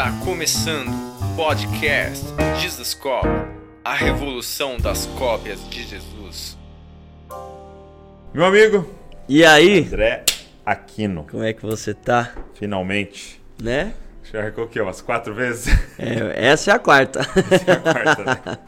Está começando o podcast Jesus Cop, a revolução das cópias de Jesus. Meu amigo E aí? André Aquino, Como é que você tá? finalmente. Né? Já arrancou o quê? Umas quatro vezes? É, essa é a quarta. Essa é a quarta, né?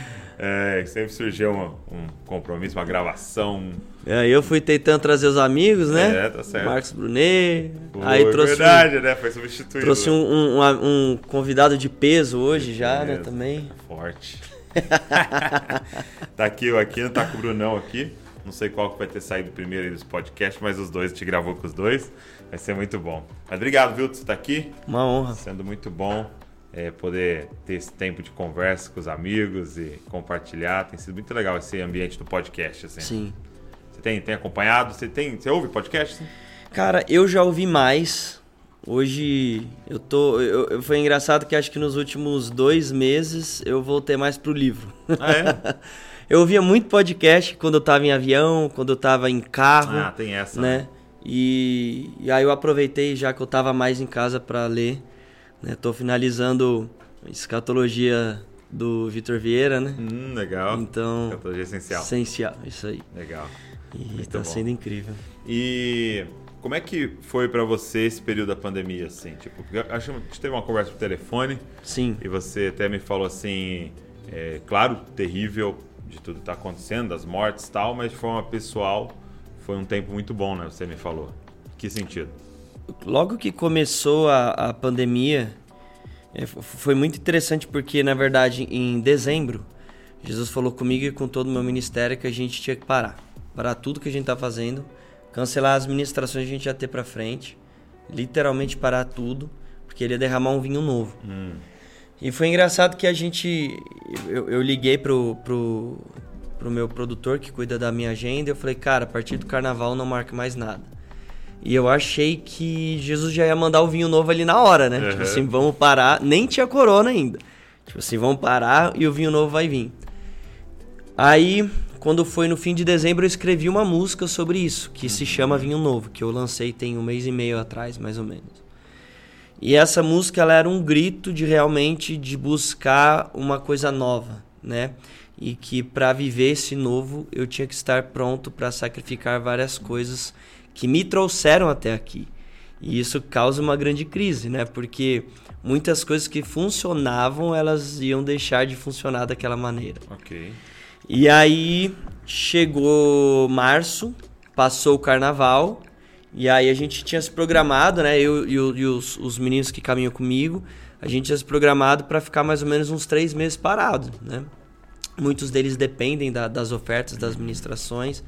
É, sempre surgiu um, um compromisso, uma gravação. Aí eu fui tentando trazer os amigos, né? É, tá certo. Marcos Brunet. Pô, aí trouxe, verdade, né? Foi substituído. um, trouxe um, um, um- um convidado de peso hoje já, né? Beleza. Também. Forte. tá aqui o Aquino, tá com o Brunão aqui. Não sei qual que vai ter saído primeiro aí dos podcasts, mas os dois, te gravou com os dois. Vai ser muito bom. Mas obrigado, viu, por você estar aqui. Uma honra. Sendo muito bom é, poder ter esse tempo de conversa com os amigos e compartilhar. Tem sido muito legal esse ambiente do podcast. Assim. Sim. Você tem, tem acompanhado? Você, tem, você ouve podcast? sim? Cara, eu já ouvi mais. Hoje eu tô. Eu, eu- foi engraçado que acho que nos últimos dois meses eu voltei mais pro livro. Ah, é? eu ouvia muito podcast quando eu tava em avião, quando eu tava em carro. ah, tem essa. né? E, e aí eu aproveitei já que eu tava mais em casa para ler, né? Tô finalizando escatologia do Vitor Vieira, né? Hum, legal. Então, Escatologia essencial. essencial, isso aí. Legal. E tá bom. sendo incrível. E como é que foi pra você esse período da pandemia, assim? Tipo, acho que a gente teve uma conversa por telefone Sim. e você até me falou assim, é, claro, terrível de tudo que tá acontecendo, das mortes e tal, mas de forma pessoal foi um tempo muito bom, né? Você me falou. Que sentido? Logo que começou a, a pandemia, é, foi muito interessante porque, na verdade, em dezembro, Jesus falou comigo e com todo o meu ministério que a gente tinha que parar. Parar tudo que a gente tá fazendo, cancelar as ministrações que a gente ia ter pra frente, literalmente parar tudo, porque ele ia derramar um vinho novo. E foi engraçado que a gente. Eu, eu liguei pro, pro, pro meu produtor que cuida da minha agenda e eu falei, cara, a partir do carnaval não marque mais nada. E eu achei que Jesus já ia mandar o vinho novo ali na hora, né? Uhum. Tipo assim, vamos parar. Nem tinha corona ainda. Tipo assim, vamos parar e o vinho novo vai vir. Aí, quando foi no fim de dezembro, eu escrevi uma música sobre isso, que se chama Vinho Novo, que eu lancei tem um mês e meio atrás, mais ou menos. E essa música ela era um grito de realmente de buscar uma coisa nova, né? E que para viver esse novo eu tinha que estar pronto para sacrificar várias coisas que me trouxeram até aqui. E isso causa uma grande crise, né? Porque muitas coisas que funcionavam, elas iam deixar de funcionar daquela maneira. Ok. E aí chegou março, passou o carnaval, e aí a gente tinha se programado, né? Eu e, o- e os, os meninos que caminham comigo, a gente tinha se programado para ficar mais ou menos uns três meses parado, né? Muitos deles dependem da- das ofertas, das ministrações.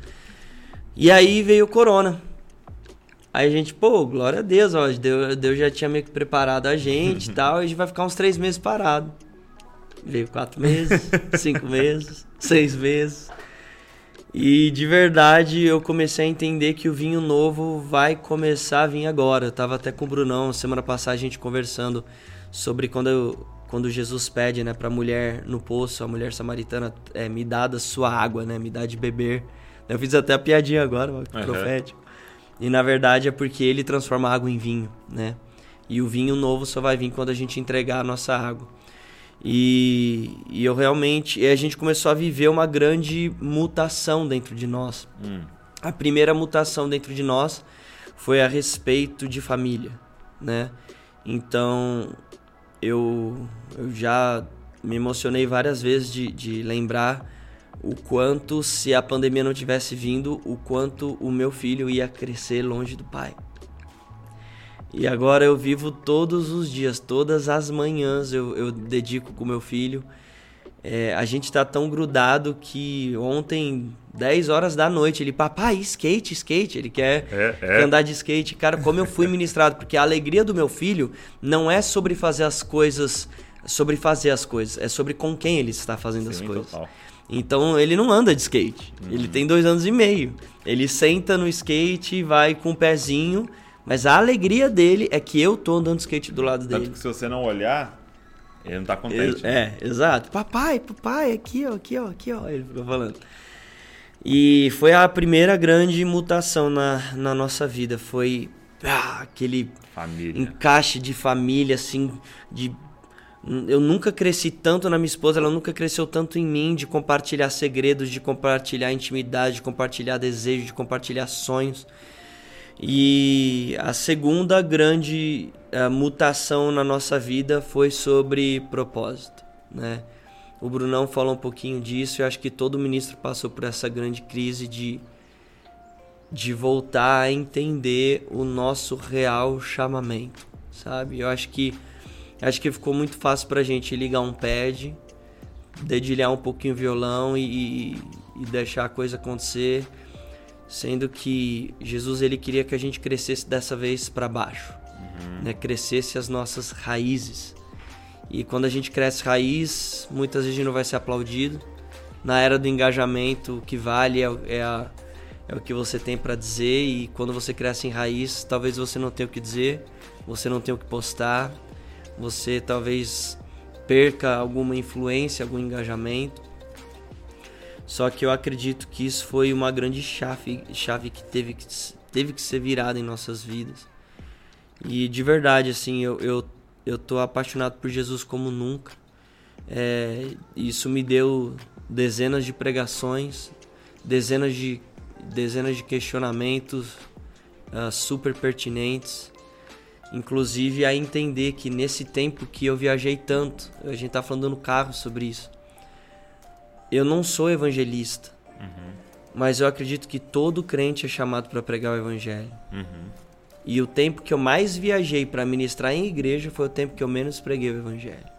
E aí veio o corona. Aí a gente, pô, glória a Deus, ó, Deus, Deus já tinha meio que preparado a gente e tal, e a gente vai ficar uns três meses parado. Veio quatro meses, cinco meses, seis meses. E de verdade eu comecei a entender que o vinho novo vai começar a vir agora. Eu tava até com o Brunão semana passada a gente conversando sobre quando, eu- quando Jesus pede, né, pra mulher no poço, a mulher samaritana, é, me dá da sua água, né, me dá de beber. Eu fiz até a piadinha agora, ó, Aham. profético. E na verdade é porque ele transforma a água em vinho, né? E o vinho novo só vai vir quando a gente entregar a nossa água. E, e eu realmente. E a gente começou a viver uma grande mutação dentro de nós. Hum. A primeira mutação dentro de nós foi a respeito de família, né? Então eu, eu já me emocionei várias vezes de, de lembrar o quanto, se a pandemia não tivesse vindo, o quanto o meu filho ia crescer longe do pai. E agora eu vivo todos os dias, todas as manhãs eu, eu dedico com meu filho. É, a gente tá tão grudado que ontem, 10 horas da noite, ele, papai, skate, skate. Ele quer, É, quer é. andar de skate. Cara, como eu fui ministrado, porque a alegria do meu filho não é sobre fazer as coisas, sobre fazer as coisas, é sobre com quem ele está fazendo as Sim, coisas. total. Então ele não anda de skate. Uhum. Ele tem dois anos e meio. Ele senta no skate, vai com o pezinho. Mas a alegria dele é que eu tô andando de skate do lado Tanto dele. que se você não olhar, ele não tá contente. Né? É, exato. Papai, papai, aqui, ó, aqui, ó, aqui, ó. Ele ficou falando. E foi a primeira grande mutação na, na nossa vida. Foi ah, aquele Família. encaixe de família, assim, de. Eu nunca cresci tanto na minha esposa, ela nunca cresceu tanto em mim de compartilhar segredos, de compartilhar intimidade, de compartilhar desejos, de compartilhar sonhos. E a segunda grande uh, mutação na nossa vida foi sobre propósito, né? O Brunão falou um pouquinho disso, eu acho que todo ministro passou por essa grande crise de de voltar a entender o nosso real chamamento, sabe? Eu acho que acho que ficou muito fácil pra gente ligar um pad, dedilhar um pouquinho o violão e, e deixar a coisa acontecer, sendo que Jesus ele queria que a gente crescesse dessa vez para baixo, uhum. né? Crescesse as nossas raízes. E quando a gente cresce raiz, muitas vezes a gente não vai ser aplaudido. Na era do engajamento, o que vale é, é a é o que você tem para dizer e quando você cresce em raiz, talvez você não tenha o que dizer, você não tenha o que postar, você talvez perca alguma influência, algum engajamento. Só que eu acredito que isso foi uma grande chave, chave que teve que, teve que ser virada em nossas vidas. E de verdade, assim, eu, eu, eu tô apaixonado por Jesus como nunca. É, isso me deu dezenas de pregações, dezenas de dezenas de questionamentos uh, super pertinentes, inclusive a entender que nesse tempo que eu viajei tanto, a gente tá falando no carro sobre isso, eu não sou evangelista, uhum. mas eu acredito que todo crente é chamado para pregar o evangelho. Uhum. E o tempo que eu mais viajei para ministrar em igreja foi o tempo que eu menos preguei o evangelho.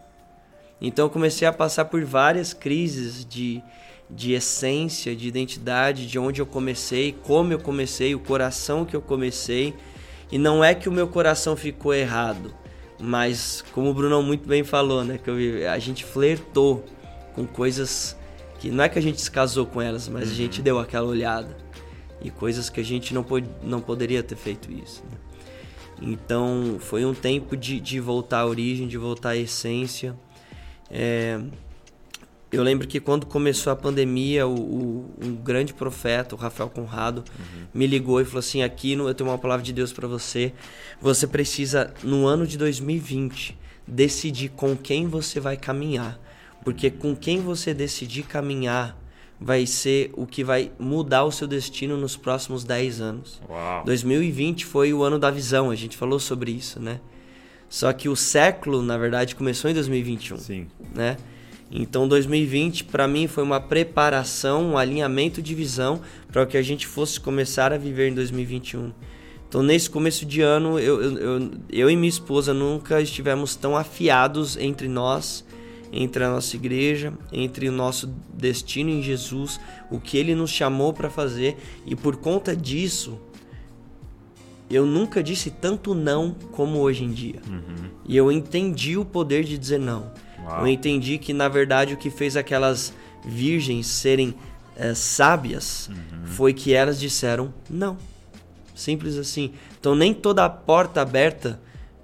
Então eu comecei a passar por várias crises de de essência, de identidade, de onde eu comecei, como eu comecei, o coração que eu comecei. E não é que o meu coração ficou errado, mas como o Bruno muito bem falou, né, que eu, a gente flertou com coisas que não é que a gente se casou com elas, mas uhum. a gente deu aquela olhada e coisas que a gente não, pod, não poderia ter feito isso. Né? Então foi um tempo de, de voltar à origem, de voltar à essência. É, eu lembro que quando começou a pandemia, o, o um grande profeta, o Rafael Conrado, uhum. me ligou e falou assim: aqui no, eu tenho uma palavra de Deus para você. Você precisa, no ano de 2020, decidir com quem você vai caminhar. Porque com quem você decidir caminhar vai ser o que vai mudar o seu destino nos próximos 10 anos. Uau. 2020 foi o ano da visão, a gente falou sobre isso, né? Só que o século, na verdade, começou em 2021. Sim. Né? Então 2020 para mim foi uma preparação, um alinhamento de visão para que a gente fosse começar a viver em 2021. Então nesse começo de ano eu, eu, eu, eu e minha esposa nunca estivemos tão afiados entre nós, entre a nossa igreja, entre o nosso destino em Jesus, o que Ele nos chamou para fazer e por conta disso eu nunca disse tanto não como hoje em dia. Uhum. E eu entendi o poder de dizer não. Uau. Eu entendi que, na verdade, o que fez aquelas virgens serem é, sábias uhum. foi que elas disseram não. Simples assim. Então, nem toda porta aberta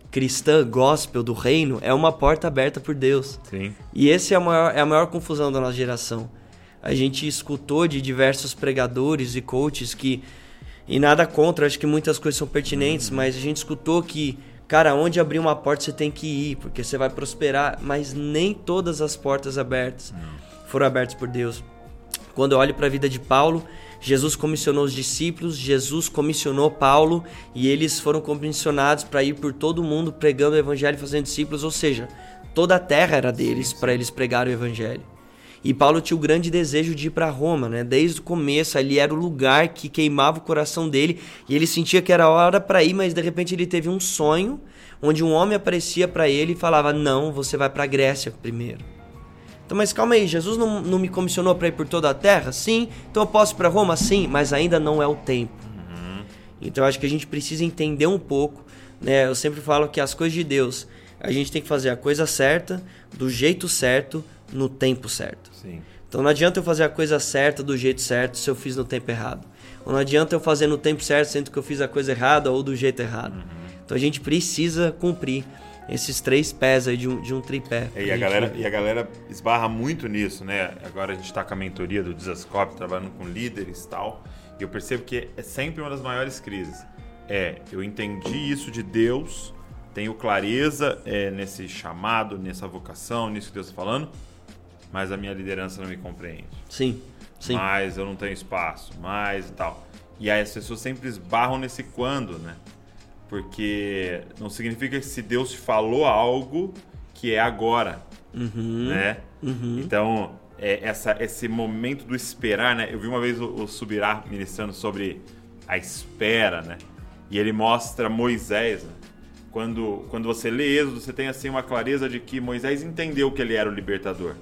cristã, gospel do reino, é uma porta aberta por Deus. Sim. E essa é a maior, é a maior confusão da nossa geração. A gente escutou de diversos pregadores e coaches que. E nada contra, acho que muitas coisas são pertinentes, uhum. mas a gente escutou que Cara, onde abrir uma porta você tem que ir, porque você vai prosperar, mas nem todas as portas abertas foram abertas por Deus. Quando eu olho para a vida de Paulo, Jesus comissionou os discípulos, Jesus comissionou Paulo e eles foram comissionados para ir por todo o mundo pregando o evangelho e fazendo discípulos, ou seja, toda a terra era deles para eles pregarem o evangelho. E Paulo tinha o grande desejo de ir para Roma, né? Desde o começo, ali era o lugar que queimava o coração dele e ele sentia que era hora para ir, mas de repente ele teve um sonho onde um homem aparecia para ele e falava: Não, você vai para a Grécia primeiro. Então, mas calma aí, Jesus não, não me comissionou para ir por toda a terra? Sim. Então eu posso ir para Roma? Sim, mas ainda não é o tempo. Uhum. Então eu acho que a gente precisa entender um pouco. Né? Eu sempre falo que as coisas de Deus, a gente tem que fazer a coisa certa, do jeito certo, no tempo certo. Sim. Então não adianta eu fazer a coisa certa do jeito certo se eu fiz no tempo errado. Ou não adianta eu fazer no tempo certo sendo que eu fiz a coisa errada ou do jeito errado. Uhum. Então a gente precisa cumprir esses três pés aí de um, de um tripé. É, e, a galera, e a galera esbarra muito nisso, né? Agora a gente está com a mentoria do Desascope, trabalhando com líderes e tal. E eu percebo que é sempre uma das maiores crises. é, eu entendi isso de Deus, tenho clareza é, nesse chamado, nessa vocação, nisso que Deus está falando, mas a minha liderança não me compreende. Sim, sim. Mas eu não tenho espaço, mais e tal. E aí as pessoas sempre esbarram nesse quando, né? Porque não significa que se Deus te falou algo que é agora, Uhum, né? uhum. Então, é, essa, esse momento do esperar, né? Eu vi uma vez o, o Subirá ministrando sobre a espera, né? E ele mostra Moisés, né? Quando, quando você lê Êxodo, você tem assim uma clareza de que Moisés entendeu que ele era o libertador.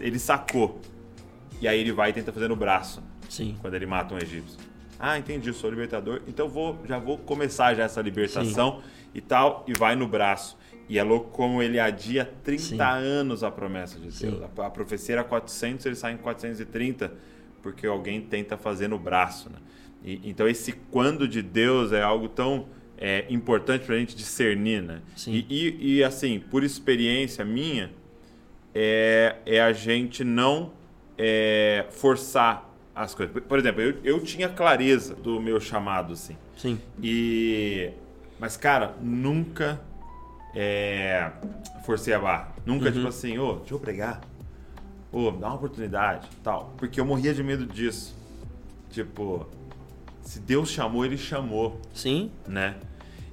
Ele sacou. E aí ele vai e tenta fazer no braço, Sim. quando ele mata um egípcio. Ah, entendi, sou libertador, então vou, já vou começar já essa libertação e tal, e vai no braço. E é louco como ele adia 30 Sim. anos a promessa de Sim. Deus. A, a profecia era 400, ele sai em 430, porque alguém tenta fazer no braço. Né? E- então esse quando de Deus é algo tão é, importante para a gente discernir. Né? Sim. E, e, e, assim, por experiência minha, é, é a gente não é, forçar as coisas. Por- exemplo, eu, eu tinha clareza do meu chamado, assim. Sim. E. Mas, cara, nunca é, forcei a barra. Nunca, tipo assim, ô, deixa eu pregar. Ô, dá uma oportunidade tal. Porque eu morria de medo disso. Tipo, se Deus chamou, ele chamou, Sim. né?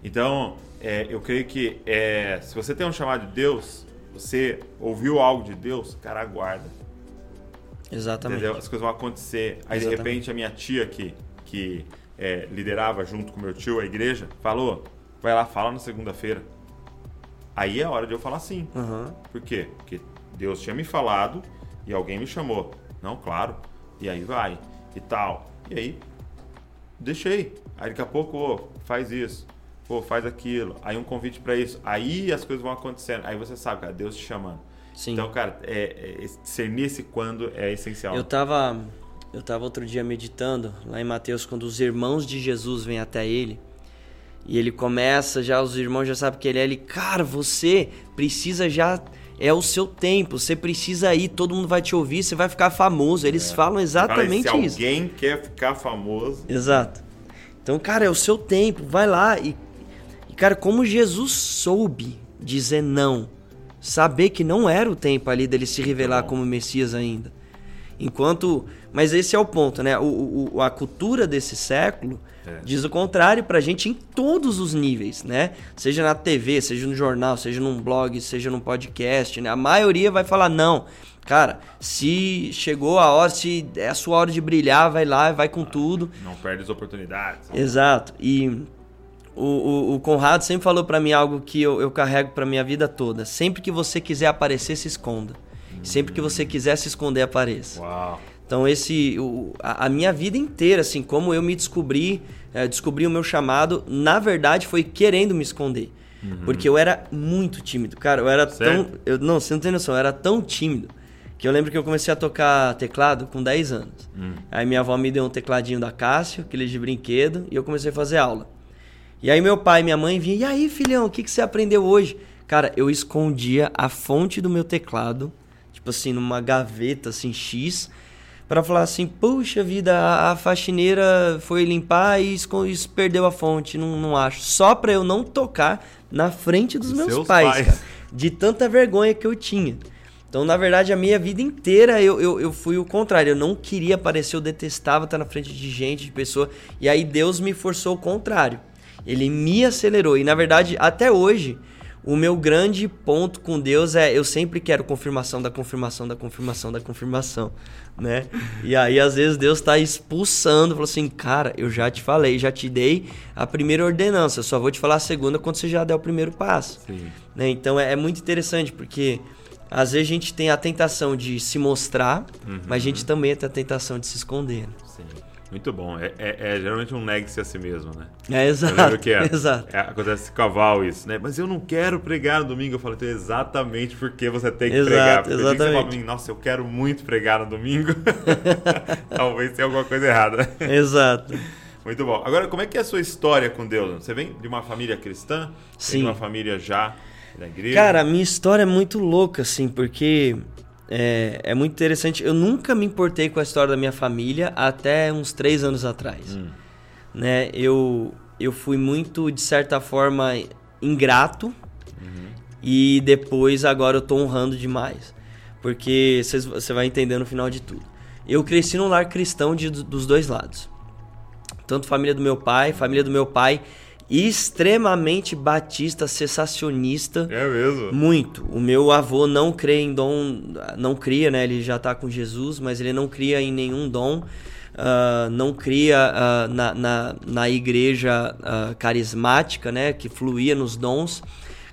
Então, é, eu creio que é, se você tem um chamado de Deus, você ouviu algo de Deus, cara, aguarda. Exatamente. Entendeu? As coisas vão acontecer. Aí, de Exatamente. repente, a minha tia que, que é, liderava junto com meu tio a igreja, falou, vai lá, fala na segunda-feira. Aí é hora de eu falar sim. Aham. Por quê? Porque Deus tinha me falado e alguém me chamou. Não, claro. E aí vai. E tal. E aí, deixei. Aí daqui a pouco, ô, faz isso. Pô, faz aquilo. Aí um convite pra isso. Aí as coisas vão acontecendo. Aí você sabe, cara, Deus te chamando. Sim. Então, cara, é, é, discernir esse quando é essencial. Eu tava, eu tava outro dia meditando lá em Mateus quando os irmãos de Jesus vêm até ele e ele começa já os irmãos já sabem que ele é ele, cara, você precisa já é o seu tempo, você precisa ir, todo mundo vai te ouvir, você vai ficar famoso. Eles falam Fala aí, exatamente se isso. alguém quer ficar famoso, Exato. Então, cara, é o seu tempo, vai lá e cara, como Jesus soube dizer não, saber que não era o tempo ali dele se revelar como Messias ainda. Enquanto, mas esse é o ponto, né? O, o- a cultura desse século É. diz o contrário pra gente em todos os níveis, né? Seja na TV, seja no jornal, seja num blog, seja num podcast, né? A maioria vai falar não. Cara, se chegou a hora, se é a sua hora de brilhar, vai lá, vai com tudo. não perde as oportunidades. Exato. E o, o, o Conrado sempre falou pra mim algo que eu, eu carrego pra minha vida toda. Sempre que você quiser aparecer, se esconda. Sempre que você quiser se esconder, apareça. Uau. Então esse, o- a, a minha vida inteira, assim, como eu me descobri, eh, descobri o meu chamado, na verdade foi querendo me esconder. Porque eu era muito tímido, cara. Eu era Sério? tão, eu, não, você não tem noção, eu era tão tímido que eu lembro que eu comecei a tocar teclado com 10 anos. Aí minha avó me deu um tecladinho da Cássio, aquele de brinquedo, e eu comecei a fazer aula. E aí meu pai e minha mãe vinham, e aí filhão, o que, que você aprendeu hoje? Cara, eu escondia a fonte do meu teclado, tipo assim, numa gaveta assim, X, Pra falar assim, puxa vida, a, a faxineira foi limpar e perdeu a fonte, não, não acho. Só pra eu não tocar na frente dos Dos meus seus pais, pais. cara. De tanta vergonha que eu tinha. Então, na verdade, a minha vida inteira eu, eu, eu fui o contrário. Eu não queria aparecer, eu detestava estar na frente de gente, de pessoa. E aí Deus me forçou o contrário. Ele me acelerou. E na verdade, até hoje, o meu grande ponto com Deus é eu sempre quero confirmação da confirmação da confirmação da confirmação, né? E aí às vezes Deus tá expulsando, falou assim: "Cara, eu já te falei, já te dei a primeira ordenança, eu só vou te falar a segunda quando você já der o primeiro passo". Sim. Né? Então é, é muito interessante porque às vezes a gente tem a tentação de se mostrar, mas a gente também tem a tentação de se esconder. né? Sim. Muito bom. É, é- é geralmente um negue-se a si mesmo, né? É exato. que é, Exato. é, acontece com cavalo isso, né? Mas eu não quero pregar no domingo. Eu falo, então, exatamente porque você tem que Exato, pregar. Porque que você fala exatamente. pra mim, nossa, eu quero muito pregar no domingo. Talvez tenha alguma coisa errada. Exato. Muito bom. Agora, como é que é a sua história com Deus? Você vem de uma família cristã? Vem Sim. de uma família já da igreja? Cara, a minha história é muito louca, assim, porque é, é muito interessante. Eu nunca me importei com a história da minha família até uns três anos atrás. Hum. Né? Eu, eu fui muito, de certa forma, ingrato. E depois, agora eu tô honrando demais. Porque você vai entender no final de tudo. Eu cresci num lar cristão de, dos dois lados. Tanto família do meu pai, família do meu pai extremamente batista, sensacionista. É mesmo? Muito. O meu avô não crê em dom, não cria, né? Ele já está com Jesus, mas ele não cria em nenhum dom. Uh, não cria uh, na, na, na, igreja uh, carismática, né? Que fluía nos dons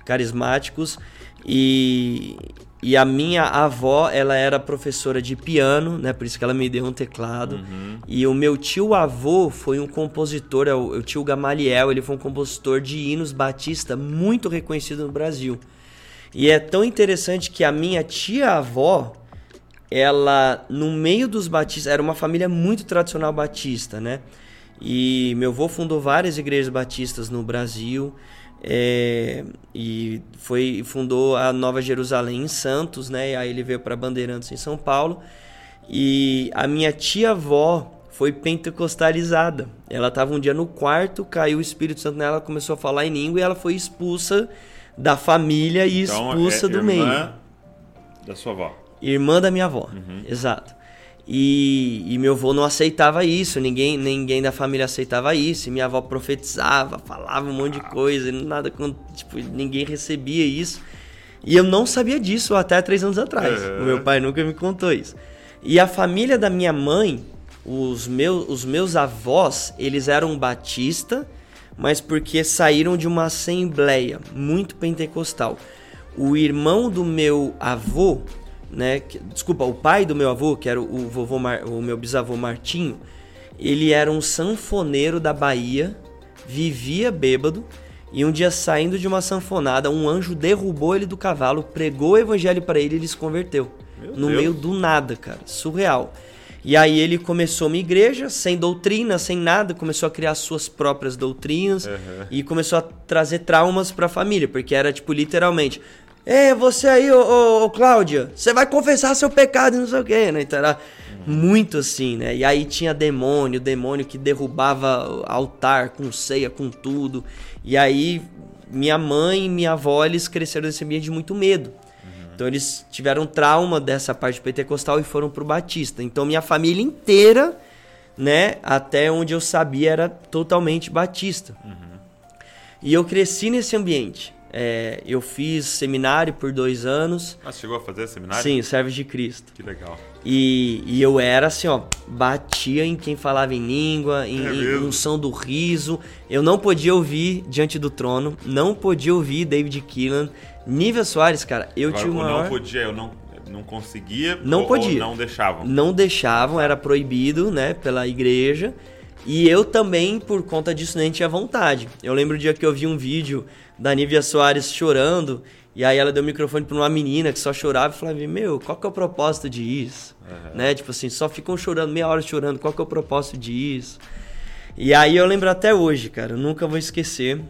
carismáticos. E, e a minha avó, ela era professora de piano, né? Por isso que ela me deu um teclado. Uhum. E o meu tio avô foi um compositor, é o, o tio Gamaliel, ele foi um compositor de hinos batista muito reconhecido no Brasil. E é tão interessante que a minha tia avó, ela no meio dos batistas, era uma família muito tradicional batista, né? E meu avô fundou várias igrejas batistas no Brasil. É, e foi fundou a Nova Jerusalém em Santos, né? E aí ele veio para Bandeirantes em São Paulo. E a minha tia-avó foi pentecostalizada. Ela estava um dia no quarto, caiu o Espírito Santo nela, começou a falar em língua e ela foi expulsa da família e então, expulsa é do meio. Da sua avó. Irmã da minha avó, uhum. exato. E, e, meu avô não aceitava isso, ninguém, ninguém da família aceitava isso. E minha avó profetizava, falava um monte de coisa, nada, tipo, ninguém recebia isso. E eu não sabia disso até três anos atrás. Uhum. O meu pai nunca me contou isso. E a família da minha mãe, os meus, os meus avós, eles eram batista, mas porque saíram de uma assembleia muito pentecostal. O irmão do meu avô, né? Que, desculpa, o pai do meu avô, que era o, vovô Mar, o meu bisavô Martinho, ele era um sanfoneiro da Bahia, vivia bêbado, e um dia saindo de uma sanfonada, um anjo derrubou ele do cavalo, pregou o evangelho para ele e ele se converteu. Meu no Deus. meio do nada, cara. Surreal. E aí ele começou uma igreja, sem doutrina, sem nada, começou a criar suas próprias doutrinas uhum. e começou a trazer traumas para a família, porque era tipo literalmente, é, você aí, ô, ô, ô Cláudia, você vai confessar seu pecado e não sei o quê, né? Então era muito assim, né? E aí tinha demônio, demônio que derrubava altar com ceia, com tudo. E aí minha mãe e minha avó, eles cresceram nesse ambiente de muito medo. Então eles tiveram trauma dessa parte pentecostal e foram pro Batista. Então minha família inteira, né, até onde eu sabia, era totalmente batista. Uhum. E eu cresci nesse ambiente. É, eu fiz seminário por dois anos. Ah, você chegou a fazer seminário? Sim, Serve de Cristo. Que legal. E, e, eu era assim, ó, batia em quem falava em língua, em, é em unção do riso. Eu não podia ouvir Diante do Trono, não podia ouvir David Keelan. Nível Soares, cara, eu Agora, tinha uma. Não podia, eu não, não conseguia. Não ou, podia. Ou não deixavam. Não deixavam, era proibido, né, pela igreja. E eu também, por conta disso, nem tinha vontade. Eu lembro o dia que eu vi um vídeo da Nívia Soares chorando, e aí ela deu o microfone para uma menina que só chorava e falava, meu, qual que é o propósito disso? Uhum. Né? Tipo assim, só ficam chorando, meia hora chorando, qual que é o propósito disso? E aí eu lembro até hoje, cara, eu nunca vou esquecer,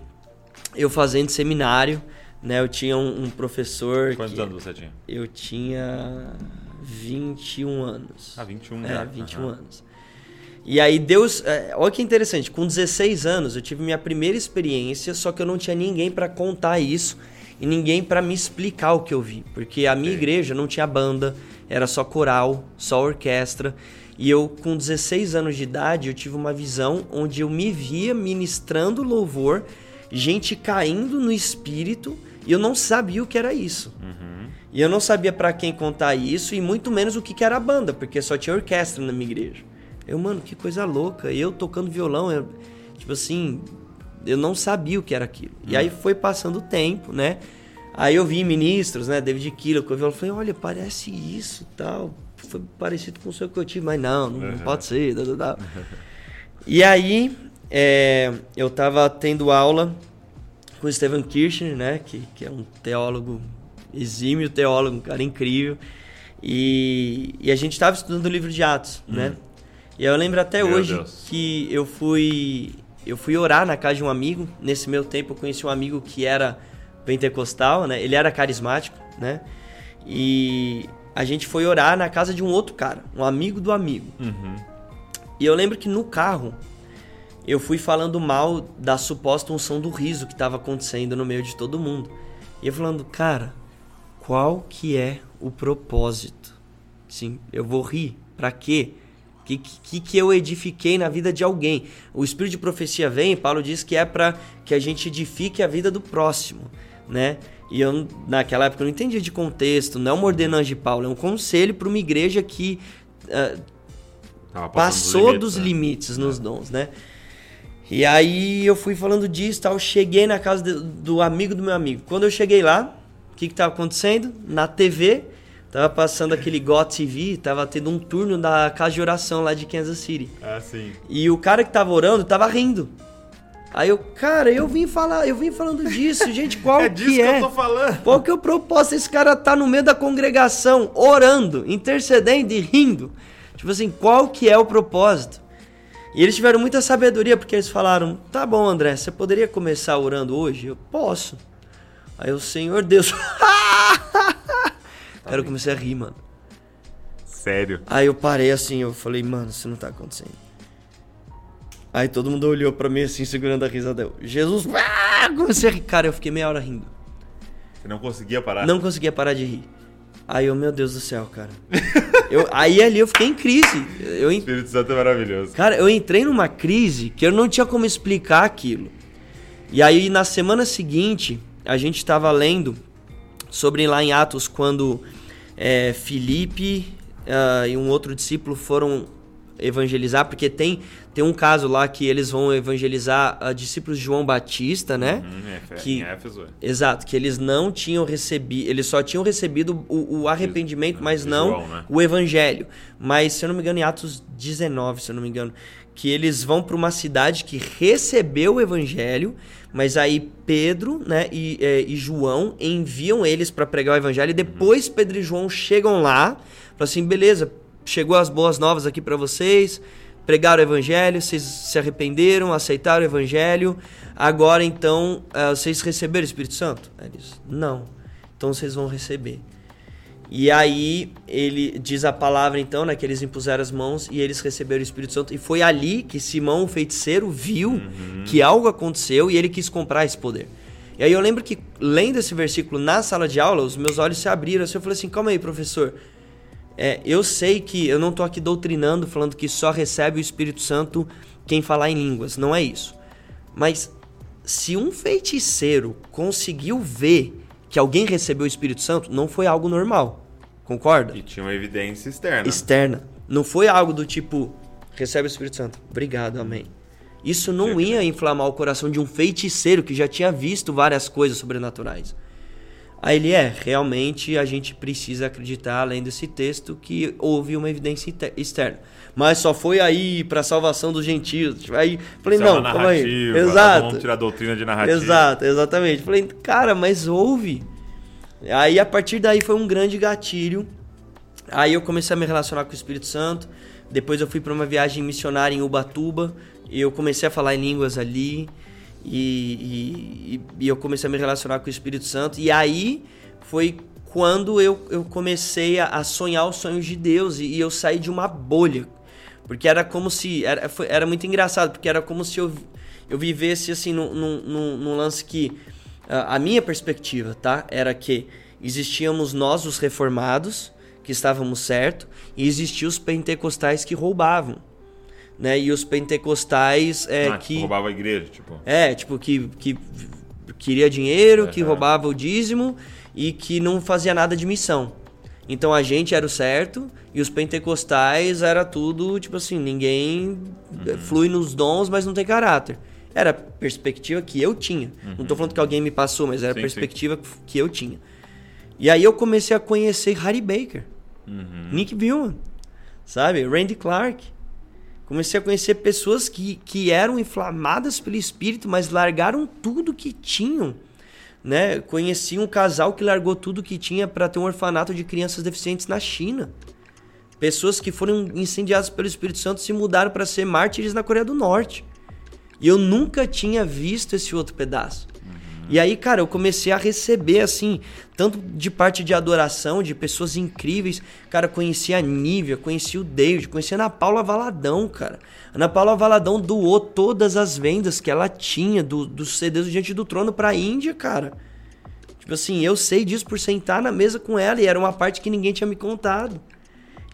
eu fazendo seminário, né? Eu tinha um, um professor... Quantos anos você tinha? Eu tinha 21 anos. Ah, 21 é, já. É, 21 uhum. anos. E aí Deus, é, olha que interessante, com 16 anos eu tive minha primeira experiência, só que eu não tinha ninguém para contar isso e ninguém para me explicar o que eu vi, porque a minha igreja não tinha banda, era só coral, só orquestra. E eu com 16 anos de idade, eu tive uma visão onde eu me via ministrando louvor, gente caindo no espírito, e eu não sabia o que era isso. Uhum. E eu não sabia para quem contar isso e muito menos o que, que era a banda, porque só tinha orquestra na minha igreja. Eu, mano, que coisa louca. Eu tocando violão, eu, tipo assim, eu não sabia o que era aquilo. Hum. E aí foi passando o tempo, né? Aí eu vi ministros, né? David Kilo, que eu falei, olha, parece isso tal. Foi parecido com o seu que eu tive, mas não, não, uhum. pode ser. E aí é, eu tava tendo aula com o Stephen Kirchner, né? Que, que é um teólogo, exímio teólogo, um cara incrível. E, e a gente estava estudando o livro de Atos, né? E eu lembro até meu hoje Deus. que eu fui eu fui orar na casa de um amigo. Nesse meu tempo eu conheci um amigo que era pentecostal, né? Ele era carismático, né? E a gente foi orar na casa de um outro cara, um amigo do amigo. Uhum. E eu lembro que no carro eu fui falando mal da suposta unção do riso que estava acontecendo no meio de todo mundo. E eu falando, cara, qual que é o propósito? Sim, eu vou rir. Para quê? O que, que, que eu edifiquei na vida de alguém? O espírito de profecia vem, Paulo diz que é para que a gente edifique a vida do próximo, né? E eu, naquela época, eu não entendia de contexto, não é uma ordenança de Paulo, é um conselho para uma igreja que uh, passou dos limites, dos né? limites nos é. dons, né? E aí eu fui falando disso tal, cheguei na casa de, do amigo do meu amigo. Quando eu cheguei lá, o que estava acontecendo? Na TV, tava passando aquele GOT TV, tava tendo um turno da casa de oração lá de Kansas City. Ah, sim. E o cara que tava orando tava rindo. Aí eu, cara, eu vim falar, eu vim falando disso, gente, qual é disso que é? Que eu tô falando. Qual que é o propósito? Esse cara tá no meio da congregação, orando, intercedendo e rindo. Tipo assim, qual que é o propósito? E eles tiveram muita sabedoria porque eles falaram: "Tá bom, André, você poderia começar orando hoje?" Eu posso. Aí o Senhor Deus. Cara, eu comecei a rir, mano. Sério? Aí eu parei assim, eu falei: "Mano, isso não tá acontecendo." Aí todo mundo olhou para mim assim, segurando a risada. Jesus, ah! comecei a rir. Cara, eu fiquei meia hora rindo. Você não conseguia parar? Não conseguia parar de rir. Aí eu, meu Deus do céu, cara. eu, aí ali eu fiquei em crise. Eu, o Espírito Santo é maravilhoso. Cara, eu entrei numa crise que eu não tinha como explicar aquilo. E aí na semana seguinte, a gente estava lendo sobre lá em Atos quando é, Felipe uh, e um outro discípulo foram evangelizar, porque tem, tem um caso lá que eles vão evangelizar a discípulos de João Batista, né? Uhum, que, em Éfeso. É. Exato, que eles não tinham recebido, eles só tinham recebido o, o arrependimento, de, mas não João, né? o evangelho. Mas, se eu não me engano, em Atos 19, se eu não me engano, que eles vão para uma cidade que recebeu o evangelho, mas aí Pedro né, e, é, e João enviam eles para pregar o evangelho, e depois uhum. Pedro e João chegam lá, falam assim, beleza, chegou as boas novas aqui para vocês, pregaram o evangelho, vocês se arrependeram, aceitaram o evangelho, agora então uh, vocês receberam o Espírito Santo? Eles, não. Então vocês vão receber. E aí ele diz a palavra então, né, que eles impuseram as mãos e eles receberam o Espírito Santo. E foi ali que Simão, o feiticeiro, viu uhum. que algo aconteceu e ele quis comprar esse poder. E aí eu lembro que lendo esse versículo na sala de aula, os meus olhos se abriram assim, eu falei assim: "Calma aí, professor. É, eu sei que eu não estou aqui doutrinando, falando que só recebe o Espírito Santo quem falar em línguas. Não é isso. Mas se um feiticeiro conseguiu ver que alguém recebeu o Espírito Santo, não foi algo normal. Concorda? E tinha uma evidência externa. Externa. Não foi algo do tipo, recebe o Espírito Santo. Obrigado, amém. Isso não ia inflamar o coração de um feiticeiro que já tinha visto várias coisas sobrenaturais. Aí ele é, realmente a gente precisa acreditar, além desse texto, que houve uma evidência externa. Mas só foi aí para a salvação dos gentios. Aí falei, Isso é não, é calma aí. Exato. Vamos tirar a doutrina de narrativa. Exato, exatamente. Falei, cara, mas houve. Aí a partir daí foi um grande gatilho. Aí eu comecei a me relacionar com o Espírito Santo. Depois eu fui para uma viagem missionária em Ubatuba. E eu comecei a falar em línguas ali. E, e, e, eu comecei a me relacionar com o Espírito Santo. E aí foi quando eu, eu comecei a, sonhar os sonhos de Deus e, e, eu saí de uma bolha. Porque era como se. Era, foi, era muito engraçado, porque era como se eu, eu vivesse assim num, num, num lance que. A, a minha perspectiva, tá? Era que existíamos nós, os reformados, que estávamos certo, e existiam os pentecostais que roubavam né? E os pentecostais é, ah, que. Tipo, roubava a igreja, tipo. É, tipo, que, que queria dinheiro, que roubava o dízimo e que não fazia nada de missão. Então a gente era o certo e os pentecostais era tudo, tipo assim, ninguém uhum. flui nos dons, mas não tem caráter. Era a perspectiva que eu tinha. Uhum. Não tô falando que alguém me passou, mas era sim, a perspectiva sim. que eu tinha. E aí eu comecei a conhecer Harry Baker, uhum. Nick Billman, sabe? Randy Clark. Comecei a conhecer pessoas que, que eram inflamadas pelo espírito, mas largaram tudo que tinham. Né? Conheci um casal que largou tudo que tinha para ter um orfanato de crianças deficientes na China. Pessoas que foram incendiadas pelo Espírito Santo se mudaram para ser mártires na Coreia do Norte. E eu nunca tinha visto esse outro pedaço. Uhum. E aí, cara, eu comecei a receber, assim, tanto de parte de adoração, de pessoas incríveis. Cara, conheci a Nívia, conheci o David, conheci a Ana Paula Valadão, cara. A Ana Paula Valadão doou todas as vendas que ela tinha do, dos CDs do Diante do Trono pra Índia, cara. Tipo assim, eu sei disso por sentar na mesa com ela e era uma parte que ninguém tinha me contado.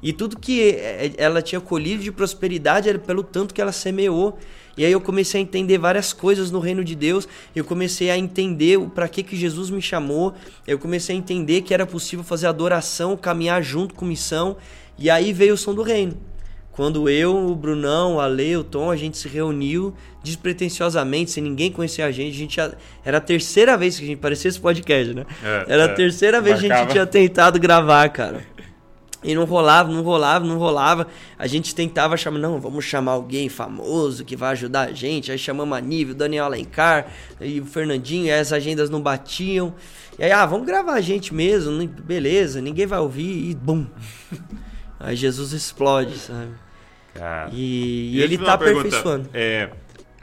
E tudo que é, ela tinha colhido de prosperidade era pelo tanto que ela semeou. E aí eu comecei a entender várias coisas no reino de Deus. Eu comecei a entender para que que Jesus me chamou. Eu comecei a entender que era possível fazer adoração, caminhar junto com missão. E aí veio o som do reino. Quando eu, o Brunão, a Lê, o Tom, a gente se reuniu despretensiosamente, sem ninguém conhecer a gente. A gente já, era a terceira vez que a gente parecia esse podcast, né? É, era a é, terceira vez que a gente tinha tentado gravar, cara. E não rolava, não rolava, não rolava. A gente tentava chamar, não, vamos chamar alguém famoso que vai ajudar a gente. Aí chamamos a Nível, o Daniel Alencar e o Fernandinho, e as agendas não batiam. E aí, ah, vamos gravar a gente mesmo, beleza, ninguém vai ouvir e bum. Aí Jesus explode, sabe? Cara, e, e ele tá aperfeiçoando. É,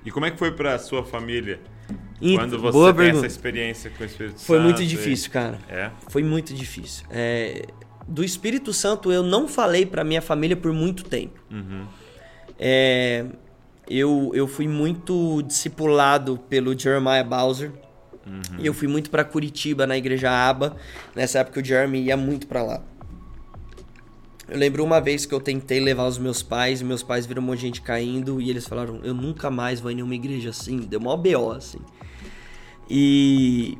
e como é que foi pra sua família? Quando você Boa tem pergunta. essa experiência com o Espírito Santo? Foi muito difícil, e... cara. É? Foi muito difícil. É, do Espírito Santo eu não falei para minha família por muito tempo. Uhum. É, eu, eu fui muito discipulado pelo Jeremiah Bowser. Uhum. Eu fui muito para Curitiba, na igreja Aba. Nessa época o Jeremy ia muito para lá. Eu lembro uma vez que eu tentei levar os meus pais, e meus pais viram um monte de gente caindo, e eles falaram: Eu nunca mais vou em nenhuma igreja assim. Deu mó BO, assim. E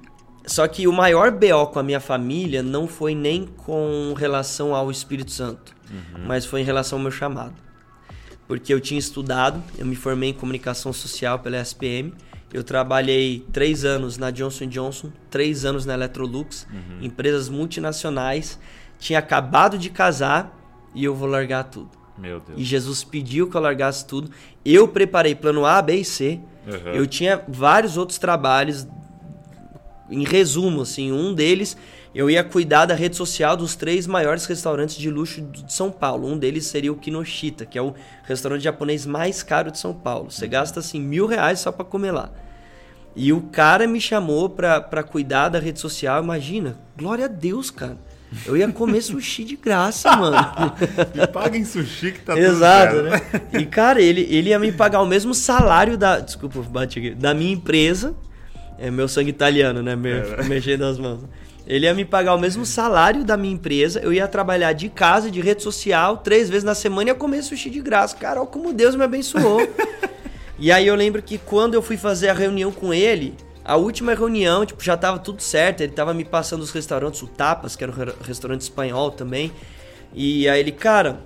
só que o maior BO com a minha família não foi nem com relação ao Espírito Santo, uhum. mas foi em relação ao meu chamado. Porque eu tinha estudado, eu me formei em comunicação social pela SPM, eu trabalhei três anos na Johnson Johnson, três anos na Electrolux, uhum. empresas multinacionais, tinha acabado de casar e eu vou largar tudo. Meu Deus. E Jesus pediu que eu largasse tudo. Eu preparei plano A, B e C. Uhum. Eu tinha vários outros trabalhos em resumo, assim, um deles eu ia cuidar da rede social dos três maiores restaurantes de luxo de São Paulo. Um deles seria o Kinoshita, que é o restaurante japonês mais caro de São Paulo. Você gasta assim mil reais só para comer lá. E o cara me chamou pra, pra cuidar da rede social. Imagina, glória a Deus, cara. Eu ia comer sushi de graça, mano. me paga em sushi que tá Exato, tudo né? E, cara, ele, ele ia me pagar o mesmo salário da. Desculpa, bate aqui. Da minha empresa é meu sangue italiano, né? Me, é, né? Mexendo as mãos. Ele ia me pagar o mesmo salário da minha empresa, eu ia trabalhar de casa, de rede social, três vezes na semana e ia comer sushi de graça. Cara, olha como Deus me abençoou. e aí eu lembro que quando eu fui fazer a reunião com ele, a última reunião, tipo, já tava tudo certo, ele tava me passando os restaurantes, o Tapas, que era um restaurante espanhol também. E aí ele, cara,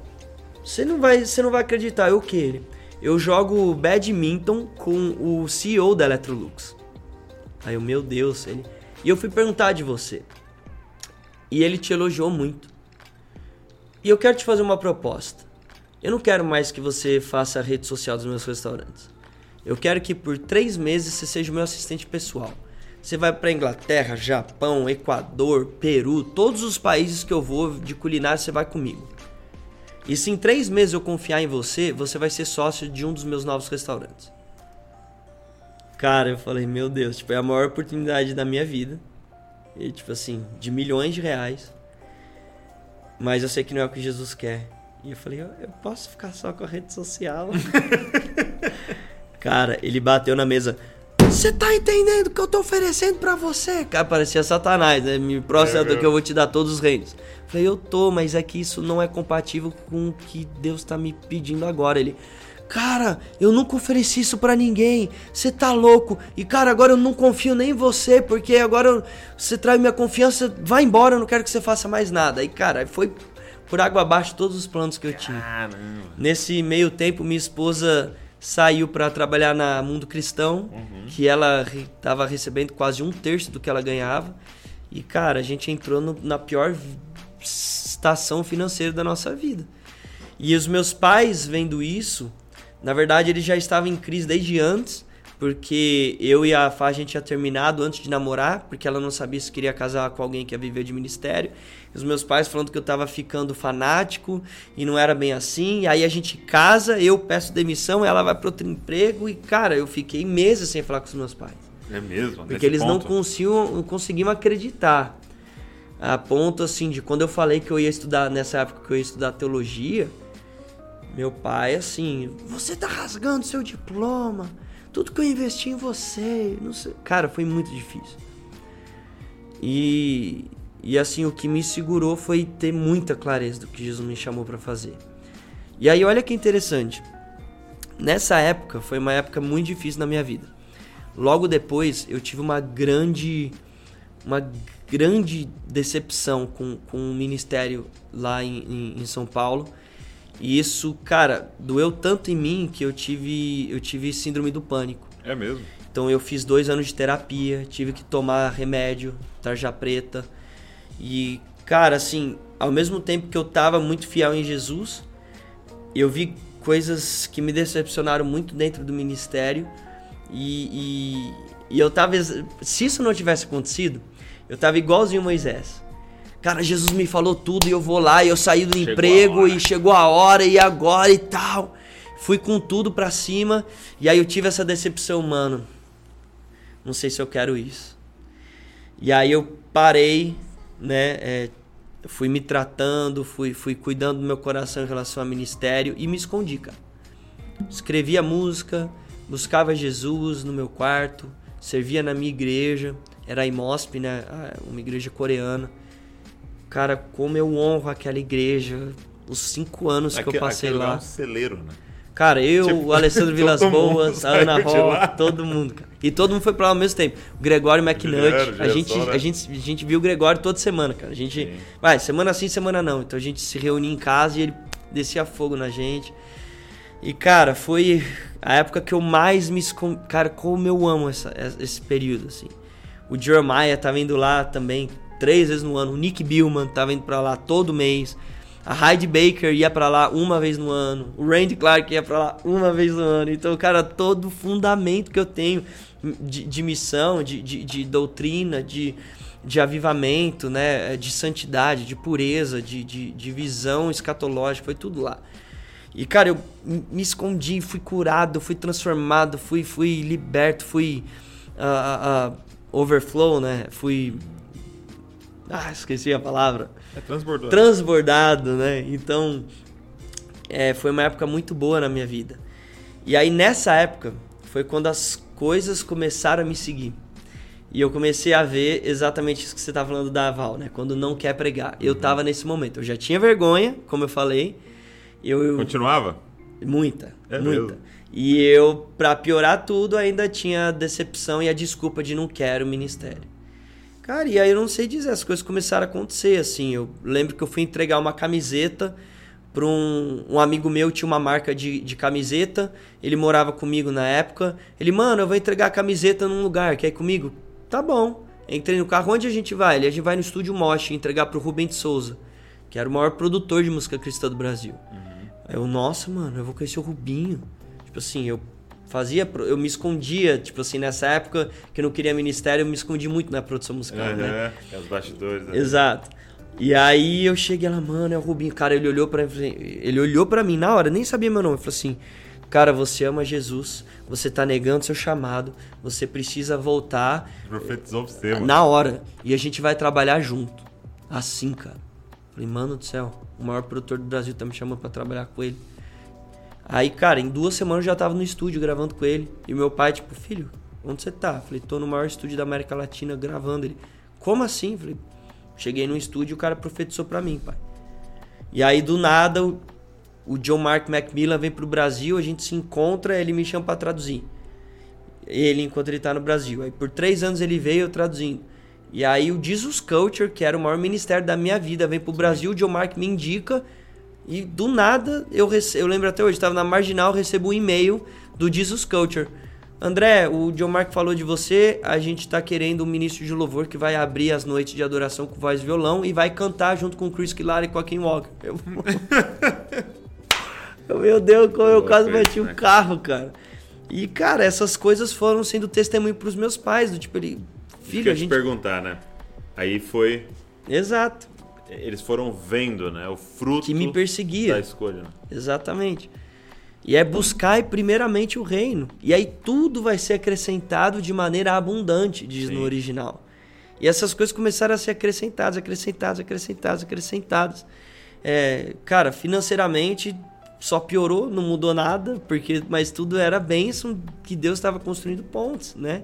você não vai, você não vai acreditar, eu que Eu jogo badminton com o CEO da Electrolux. Aí eu, meu Deus, ele. E eu fui perguntar de você. E ele te elogiou muito. E eu quero te fazer uma proposta. Eu não quero mais que você faça a rede social dos meus restaurantes. Eu quero que por três meses você seja o meu assistente pessoal. Você vai para Inglaterra, Japão, Equador, Peru, todos os países que eu vou de culinária você vai comigo. E se em três meses eu confiar em você, você vai ser sócio de um dos meus novos restaurantes. Cara, eu falei, meu Deus, tipo, é a maior oportunidade da minha vida. E, tipo assim, de milhões de reais. Mas eu sei que não é o que Jesus quer. E eu falei, eu posso ficar só com a rede social? Cara, ele bateu na mesa. Você tá entendendo o que eu tô oferecendo para você? Cara, parecia Satanás, né? Me processa é, que eu vou te dar todos os reinos. Falei, eu tô, mas é que isso não é compatível com o que Deus tá me pedindo agora. Ele, Cara, eu nunca ofereci isso para ninguém. Você tá louco. E cara, agora eu não confio nem em você, porque agora você trai minha confiança. Vai embora, eu não quero que você faça mais nada. E cara, foi por água abaixo todos os planos que eu tinha. Caramba. Nesse meio tempo, minha esposa saiu para trabalhar na Mundo Cristão, uhum. que ela estava recebendo quase um terço do que ela ganhava. E cara, a gente entrou no, na pior estação financeira da nossa vida. E os meus pais vendo isso, na verdade, ele já estava em crise desde antes, porque eu e a Fá a gente tinha terminado antes de namorar, porque ela não sabia se queria casar com alguém que ia viver de ministério. E os meus pais falando que eu estava ficando fanático e não era bem assim. E aí a gente casa, eu peço demissão, ela vai para outro emprego e cara, eu fiquei meses sem falar com os meus pais. É mesmo? Porque eles ponto? não conseguiam, não conseguiam acreditar. A ponto, assim, de quando eu falei que eu ia estudar, nessa época que eu ia estudar teologia, meu pai, assim, você tá rasgando seu diploma, tudo que eu investi em você, não sei. Cara, foi muito difícil. E, e assim, o que me segurou foi ter muita clareza do que Jesus me chamou para fazer. E aí, olha que interessante. Nessa época, foi uma época muito difícil na minha vida. Logo depois, eu tive uma grande uma grande decepção com, com o ministério lá em, em, em, São Paulo. E isso, cara, doeu tanto em mim que eu tive, eu tive síndrome do pânico. É mesmo? Então eu fiz dois anos de terapia, tive que tomar remédio, tarja preta. E, cara, assim, ao mesmo tempo que eu tava muito fiel em Jesus, eu vi coisas que me decepcionaram muito dentro do ministério. E, e, e eu tava. Se isso não tivesse acontecido, eu tava igualzinho Moisés. Cara, Jesus me falou tudo e eu vou lá e eu saí do chegou emprego e chegou a hora e agora e tal. Fui com tudo pra cima e aí eu tive essa decepção, mano. Não sei se eu quero isso. E aí eu parei, né? É, fui me tratando, fui, fui cuidando do meu coração em relação ao ministério e me escondi, cara. Escrevia música, buscava Jesus no meu quarto, servia na minha igreja era a IMOSP, né? Uma igreja coreana. Cara, como eu honro aquela igreja, os cinco anos que eu passei lá. É um celeiro, né? Cara, eu, tipo, o Alessandro Vilas Boas, a Ana Roll, todo mundo, cara. E todo mundo foi pra lá ao mesmo tempo. O Gregório McNutt. A gente, a, gente, a gente viu o Gregório toda semana, cara. A gente. Sim. Vai, semana sim, semana não. Então a gente se reunia em casa e ele descia fogo na gente. E, cara, foi a época que eu mais me. Cara, como eu amo essa, esse período, assim. O Jeremiah tá vindo lá também três vezes no ano. O Nick Billman tá vindo para lá todo mês. A Hyde Baker ia para lá uma vez no ano. O Randy Clark ia para lá uma vez no ano. Então, cara, todo o fundamento que eu tenho de, de missão, de, de, de, doutrina, de, de avivamento, né? de santidade, de pureza, de, de, de visão escatológica, foi tudo lá. E, cara, eu me escondi, fui curado, fui transformado, fui, fui liberto, fui. Uh, uh, overflow, né? Fui. Ah, esqueci a palavra. É transbordado. Transbordado, né? Então, é, foi uma época muito boa na minha vida. E aí, nessa época, foi quando as coisas começaram a me seguir. E eu comecei a ver exatamente isso que você tá falando da Val, né? Quando não quer pregar. Eu uhum. tava nesse momento. Eu já tinha vergonha, como eu falei. Eu, eu... Continuava? Muita, é muita. Mesmo? E eu, para piorar tudo, ainda tinha a decepção e a desculpa de não quero o ministério. Cara, e aí eu não sei dizer, as coisas começaram a acontecer, assim. Eu lembro que eu fui entregar uma camiseta para um, um amigo meu, tinha uma marca de, de camiseta, ele morava comigo na época. Ele, mano, eu vou entregar a camiseta num lugar, quer ir comigo? Tá bom. Entrei no carro, onde a gente vai? Ele, a gente vai no estúdio Mosh entregar pro Rubem de Souza, que era o maior produtor de música cristã do Brasil. Uhum. Aí eu, nossa, mano, eu vou conhecer o Rubinho. Tipo assim, eu fazia, eu me escondia, tipo assim, nessa época que eu não queria ministério, eu me escondi muito na produção musical, uhum, né? É, os bastidores. Né? Exato. E aí eu cheguei lá, mano, é o Rubinho. Cara, ele olhou para ele olhou para mim na hora, nem sabia meu nome. Ele falou assim: "Cara, você ama Jesus, você tá negando seu chamado, você precisa voltar". Profetizou pra você, mano. Na hora. E a gente vai trabalhar junto. Assim, cara. Falei, mano do céu, o maior produtor do Brasil tá me chamando para trabalhar com ele. Aí, cara, em duas semanas eu já tava no estúdio gravando com ele. E meu pai, tipo, filho, onde você tá? Falei, tô no maior estúdio da América Latina gravando ele. Como assim? Falei, cheguei no estúdio e o cara profetizou pra mim, pai. E aí, do nada, o, o John Mark Macmillan vem pro Brasil, a gente se encontra, ele me chama pra traduzir. Ele, enquanto ele tá no Brasil. Aí, por três anos ele veio eu traduzindo. E aí, o Jesus Culture, que era o maior ministério da minha vida, vem pro Brasil, o John Mark me indica e do nada, eu, rece... eu lembro até hoje, estava na marginal, recebo um e-mail do Jesus Culture. André, o John Mark falou de você, a gente está querendo um ministro de louvor que vai abrir as noites de adoração com voz e violão e vai cantar junto com Chris Killar e com a Kim Walker. Eu... Meu Deus, como eu quase bati o um carro, cara. E, cara, essas coisas foram sendo testemunho para os meus pais, do tipo, ele... Filho, a gente... te perguntar, né? Aí foi... Exato eles foram vendo, né, o fruto que me perseguia. da escolha. Né? Exatamente. E é buscar primeiramente o reino. E aí tudo vai ser acrescentado de maneira abundante, diz Sim. no original. E essas coisas começaram a ser acrescentadas, acrescentadas, acrescentadas, acrescentadas. É, cara, financeiramente só piorou, não mudou nada, porque mas tudo era bênção que Deus estava construindo pontes, né?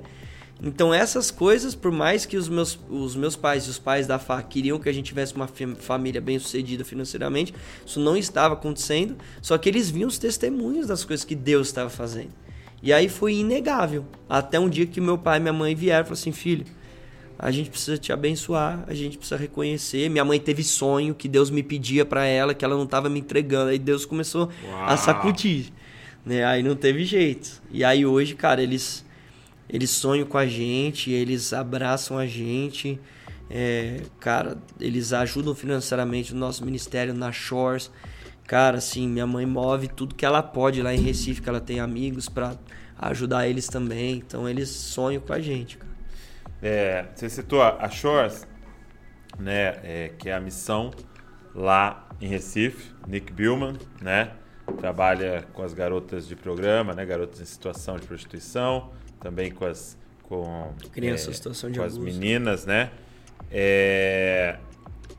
Então essas coisas, por mais que os meus, os meus pais e os pais da FA queriam que a gente tivesse uma família bem sucedida financeiramente, isso não estava acontecendo, só que eles viam os testemunhos das coisas que Deus estava fazendo. E aí foi inegável, até um dia que meu pai e minha mãe vieram e falaram assim, filho, a gente precisa te abençoar, a gente precisa reconhecer. Minha mãe teve sonho que Deus me pedia para ela, que ela não estava me entregando. Aí Deus começou Uau. a sacudir. Né? Aí não teve jeito. E aí hoje, cara, eles eles sonham com a gente, eles abraçam a gente. É, cara, eles ajudam financeiramente o nosso ministério na Shores. Cara, assim, minha mãe move tudo que ela pode lá em Recife, que ela tem amigos para ajudar eles também. Então eles sonham com a gente, cara. É, você citou a Shores, né, é, que é a missão lá em Recife, Nick Billman, né, trabalha com as garotas de programa, né, garotas em situação de prostituição, também com as com crianças é, situação de com abuso. as meninas, né, é,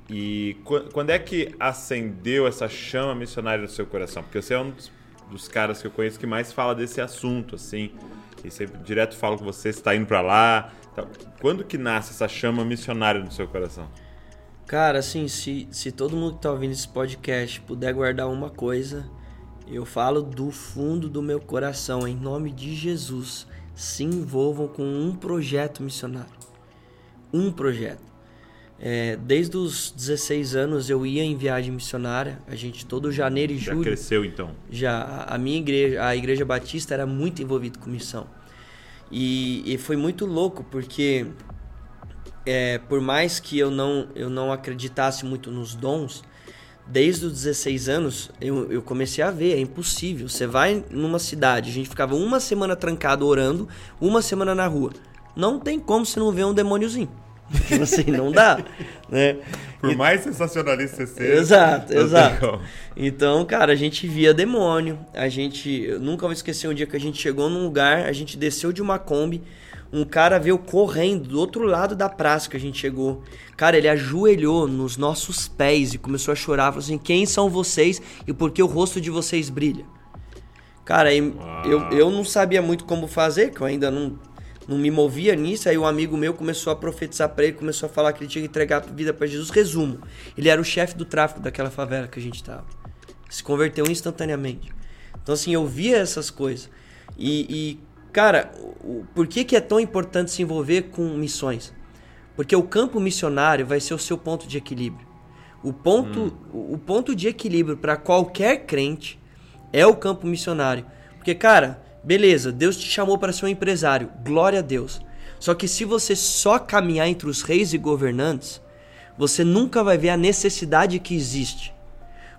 e quando é que acendeu essa chama missionária no seu coração? Porque você é um dos, dos caras que eu conheço que mais fala desse assunto, assim, e sempre direto falo com você, está indo para lá, Tá. Quando que nasce essa chama missionária no seu coração? Cara, assim, se, se todo mundo que tá ouvindo esse podcast puder guardar uma coisa, eu falo do fundo do meu coração, em nome de Jesus, se envolvam com um projeto missionário. Um projeto. É, desde os 16 anos eu ia em viagem missionária, a gente todo janeiro e julho. Já cresceu então? Já, a minha igreja, a igreja batista era muito envolvida com missão. E, e foi muito louco porque é, por mais que eu não, eu não acreditasse muito nos dons, desde os 16 anos eu, eu comecei a ver, é impossível. Você vai numa cidade, a gente ficava uma semana trancado orando, uma semana na rua. Não tem como você não ver um demôniozinho. Tipo assim, não dá, né? Por mais sensacionalista você seja. Exato, exato. Então, cara, a gente via demônio. A gente. Eu nunca vou esquecer um dia que a gente chegou num lugar, a gente desceu de uma Kombi. Um cara veio correndo do outro lado da praça que a gente chegou. Cara, ele ajoelhou nos nossos pés e começou a chorar. Falou assim: Quem são vocês e por que o rosto de vocês brilha? Cara, eu, eu não sabia muito como fazer, que eu ainda não não me movia nisso. Aí um amigo meu começou a profetizar para ele, começou a falar que ele tinha que entregar a vida para Jesus. Resumo: ele era o chefe do tráfico daquela favela que a gente tava. Se converteu instantaneamente. Então, assim, eu via essas coisas. E, e cara, o, por que, que é tão importante se envolver com missões? Porque o campo missionário vai ser o seu ponto de equilíbrio. O ponto, hum. o ponto de equilíbrio para qualquer crente é o campo missionário. Porque, cara, Beleza, Deus te chamou para ser um empresário, glória a Deus. Só que se você só caminhar entre os reis e governantes, você nunca vai ver a necessidade que existe.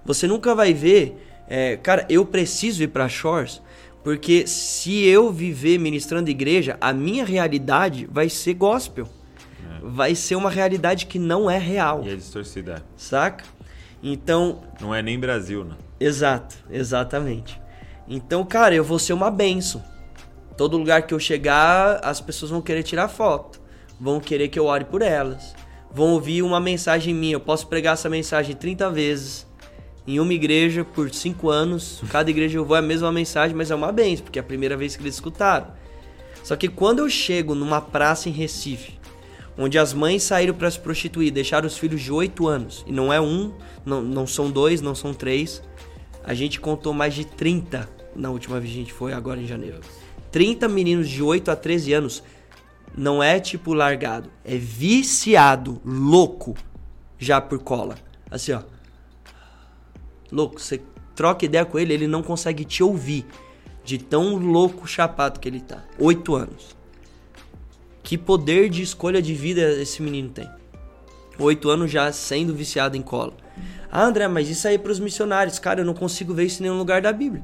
Você nunca vai ver, é, cara, eu preciso ir para Shores, porque se eu viver ministrando igreja, a minha realidade vai ser gospel. É. Vai ser uma realidade que não é real. E é distorcida. Saca? Então. Não é nem Brasil, né? Exato, exatamente. Então, cara, eu vou ser uma benção. Todo lugar que eu chegar, as pessoas vão querer tirar foto. Vão querer que eu ore por elas. Vão ouvir uma mensagem minha. Eu posso pregar essa mensagem 30 vezes. Em uma igreja por 5 anos. Cada igreja eu vou é a mesma mensagem, mas é uma benção, porque é a primeira vez que eles escutaram. Só que quando eu chego numa praça em Recife, onde as mães saíram para se prostituir, deixaram os filhos de 8 anos, e não é um, não, não são dois, não são três, a gente contou mais de 30 na última vez que a gente foi, agora em janeiro. 30 meninos de 8 a 13 anos não é tipo largado, é viciado, louco, já por cola. Assim, ó. Louco, você troca ideia com ele, ele não consegue te ouvir. De tão louco chapado que ele tá. 8 anos. Que poder de escolha de vida esse menino tem? 8 anos já sendo viciado em cola. Ah, André, mas isso aí é para os missionários. Cara, eu não consigo ver isso em nenhum lugar da Bíblia.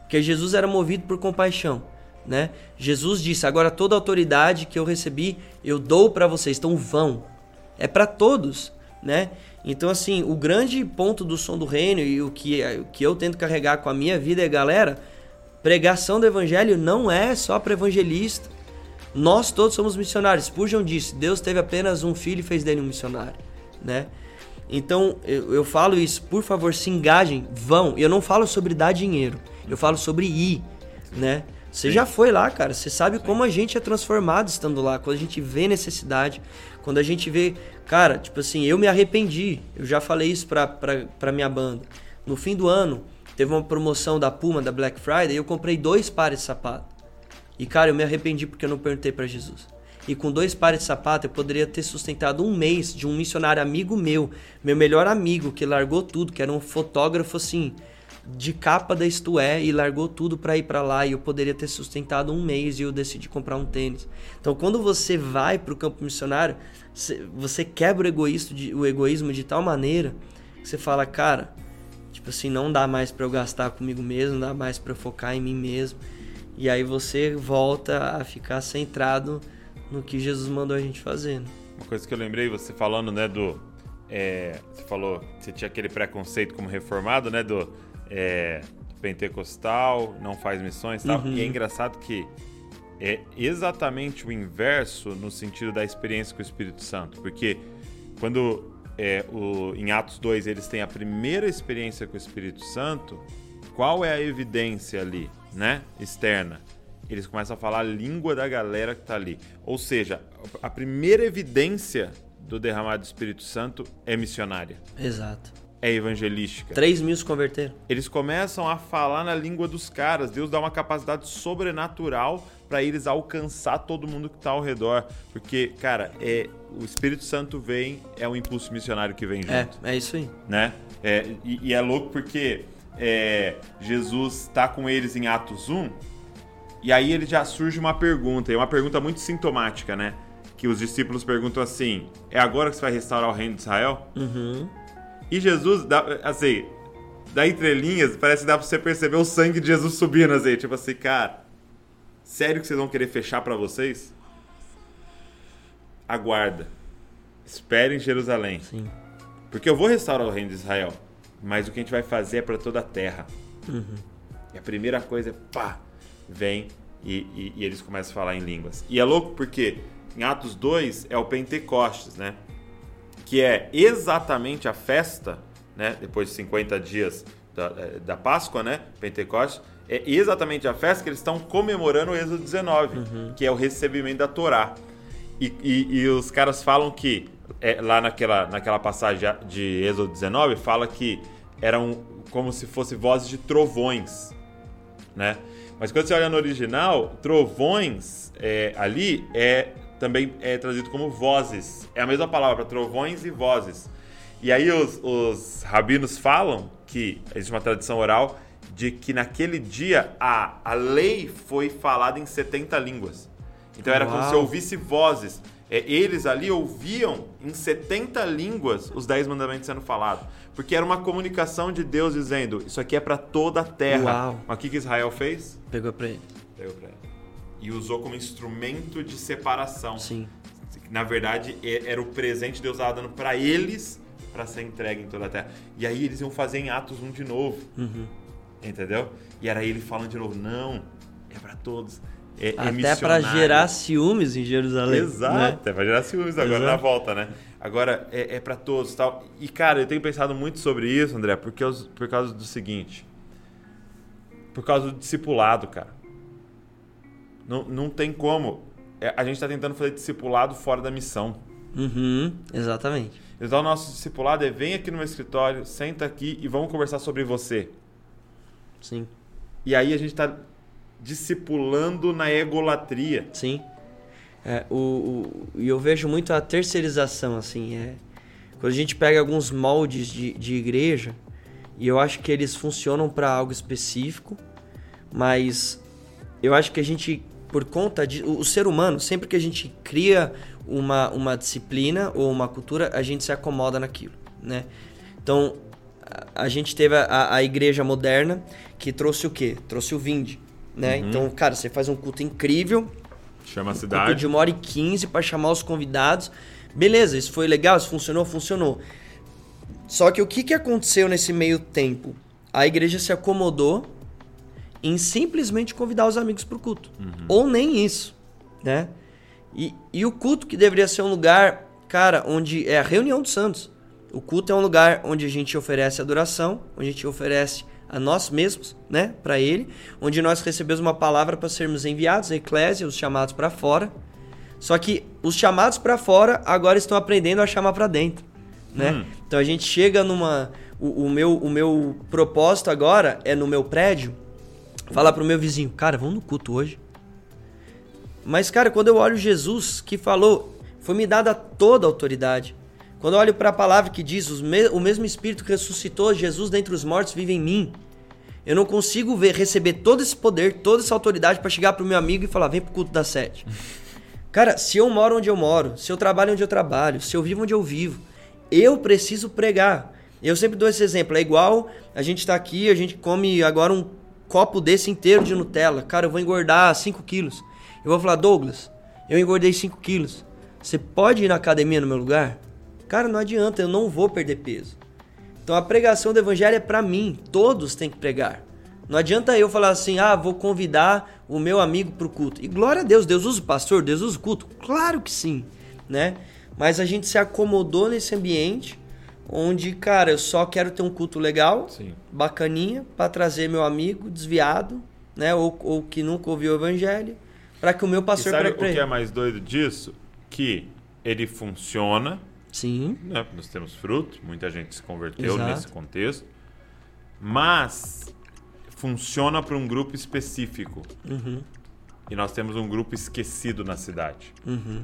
Porque Jesus era movido por compaixão, né? Jesus disse: "Agora toda autoridade que eu recebi, eu dou para vocês, então vão". É para todos, né? Então, assim, o grande ponto do som do reino e o que, o que eu tento carregar com a minha vida é, galera, pregação do evangelho não é só para evangelista. Nós todos somos missionários. Spurgeon disse: Deus teve apenas um filho e fez dele um missionário, né? Então eu, eu falo isso, por favor, se engajem, vão. Eu não falo sobre dar dinheiro, eu falo sobre ir, né? Você já foi lá, cara. Você sabe Sim. como a gente é transformado estando lá. Quando a gente vê necessidade, quando a gente vê. Cara, tipo assim, eu me arrependi. Eu já falei isso pra, pra, pra minha banda. No fim do ano, teve uma promoção da Puma, da Black Friday, e eu comprei dois pares de sapato. E, cara, eu me arrependi porque eu não perguntei para Jesus. E com dois pares de sapato eu poderia ter sustentado um mês de um missionário amigo meu, meu melhor amigo, que largou tudo, que era um fotógrafo assim, de capa da Isto É, e largou tudo para ir para lá. E eu poderia ter sustentado um mês e eu decidi comprar um tênis. Então quando você vai para o campo missionário, você quebra o egoísmo, de, tal maneira que você fala, cara, tipo assim, não dá mais para eu gastar comigo mesmo, não dá mais para eu focar em mim mesmo. E aí você volta a ficar centrado no que Jesus mandou a gente fazer. Né? Uma coisa que eu lembrei, você falando, né, do. É, você falou você tinha aquele preconceito como reformado, né, do é, pentecostal, não faz missões e tal. Uhum. E é engraçado que é exatamente o inverso no sentido da experiência com o Espírito Santo. Porque quando é, o, em Atos 2 eles têm a primeira experiência com o Espírito Santo, qual é a evidência ali, né? Externa eles começam a falar a língua da galera que está ali. Ou seja, a primeira evidência do derramado do Espírito Santo é missionária. Exato. É evangelística. 3 mil se converteram. Eles começam a falar na língua dos caras. Deus dá uma capacidade sobrenatural para eles alcançar todo mundo que está ao redor. Porque, cara, é, o Espírito Santo vem, é o impulso missionário que vem é, junto. É, é isso aí. Né? É, e, e é louco porque é, Jesus está com eles em Atos 1 e aí ele já surge uma pergunta, e é uma pergunta muito sintomática, né? Que os discípulos perguntam assim: é agora que você vai restaurar o reino de Israel? Uhum. E Jesus, assim, da entrelinhas, parece que dá pra você perceber o sangue de Jesus subindo, assim, tipo assim, cara, sério que vocês vão querer fechar para vocês? Aguarda. Espere em Jerusalém. Sim. Porque eu vou restaurar o reino de Israel, mas o que a gente vai fazer é para toda a terra. Uhum. E a primeira coisa é, pá, vem e, e, e, eles começam a falar em línguas. E é louco porque em Atos 2 é o Pentecostes, né? Que é exatamente a festa, né? Depois de 50 dias da, é, da Páscoa, né? Pentecostes. É exatamente a festa que eles estão comemorando o Êxodo 19, uhum. que é o recebimento da Torá. E, e, e os caras falam que, é, lá naquela, naquela passagem de Êxodo 19, fala que eram como se fosse vozes de trovões, né? Mas quando você olha no original, trovões é, ali é também é traduzido como vozes. É a mesma palavra, trovões e vozes. E aí os, os rabinos falam que existe uma tradição oral de que naquele dia a, a lei foi falada em 70 línguas. Então era Uau. como se ouvisse vozes. É, eles ali ouviam em 70 línguas os 10 mandamentos sendo falados. Porque era uma comunicação de Deus dizendo: Isso aqui é para toda a terra. Uau. Mas o que, que Israel fez? Pegou para ele. Pegou para ele. E usou como instrumento de separação. Sim. Na verdade, era o presente que Deus estava dando para eles para ser entregue em toda a terra. E aí eles iam fazer em Atos um de novo. Uhum. Entendeu? E era ele falando de novo: Não, é para todos. É, é Até para gerar ciúmes em Jerusalém. Exato, né? até para gerar ciúmes agora Exato. na volta, né? Agora, é, é para todos tal. E, cara, eu tenho pensado muito sobre isso, André, porque por causa do seguinte. Por causa do discipulado, cara. Não, não tem como. É, a gente está tentando fazer discipulado fora da missão. Uhum, exatamente. Então, o nosso discipulado é: vem aqui no meu escritório, senta aqui e vamos conversar sobre você. Sim. E aí a gente está discipulando na egolatria. Sim. É, o, o, e eu vejo muito a terceirização, assim. É, quando a gente pega alguns moldes de, de igreja, e eu acho que eles funcionam para algo específico, mas eu acho que a gente, por conta de. O, o, ser humano, sempre que a gente cria uma, uma disciplina ou uma cultura, a gente se acomoda naquilo, né? Então, a, a gente teve a, a igreja moderna que trouxe o quê? Trouxe o vinde, né? Uhum. Então, cara, você faz um culto incrível Chama a cidade. de uma hora e quinze para chamar os convidados. Beleza, isso foi legal, isso funcionou, funcionou. Só que o que, que aconteceu nesse meio tempo? A igreja se acomodou em simplesmente convidar os amigos para o culto. Ou nem isso, né? E, e o culto que deveria ser um lugar, cara, onde é a reunião dos santos. O culto é um lugar onde a gente oferece adoração, onde a gente oferece a nós mesmos, né, para ele, onde nós recebemos uma palavra para sermos enviados, a eclésia, os chamados para fora. Só que os chamados para fora agora estão aprendendo a chamar para dentro, né? Hum. Então a gente chega numa o, o meu o meu propósito agora é no meu prédio falar pro meu vizinho, cara, vamos no culto hoje. Mas cara, quando eu olho Jesus que falou, foi me dada toda a autoridade. Quando eu olho para a palavra que diz, o mesmo Espírito que ressuscitou Jesus dentre os mortos vive em mim. Eu não consigo ver, receber todo esse poder, toda essa autoridade para chegar pro meu amigo e falar, vem pro culto das sete. Cara, se eu moro onde eu moro, se eu trabalho onde eu trabalho, se eu vivo onde eu vivo, eu preciso pregar. Eu sempre dou esse exemplo. É igual a gente tá aqui, a gente come agora um copo desse inteiro de Nutella. Cara, eu vou engordar 5 quilos. Eu vou falar, Douglas, eu engordei 5 quilos. Você pode ir na academia no meu lugar? Cara, não adianta, eu não vou perder peso. Então a pregação do evangelho é pra mim, todos têm que pregar. Não adianta eu falar assim, ah, vou convidar o meu amigo pro culto. E glória a Deus, Deus usa o pastor, Deus usa o culto? Claro que sim, né? Mas a gente se acomodou nesse ambiente onde, cara, eu só quero ter um culto legal, Sim. bacaninha, pra trazer meu amigo desviado, né, ou, ou que nunca ouviu o evangelho, pra que o meu E pastor sabe pregue o que é mais doido disso? Que ele funciona, Sim, né? Nós temos fruto, muita gente se converteu Exato. nesse contexto, mas funciona para um grupo específico. Uhum. E nós temos um grupo esquecido na cidade. Uhum.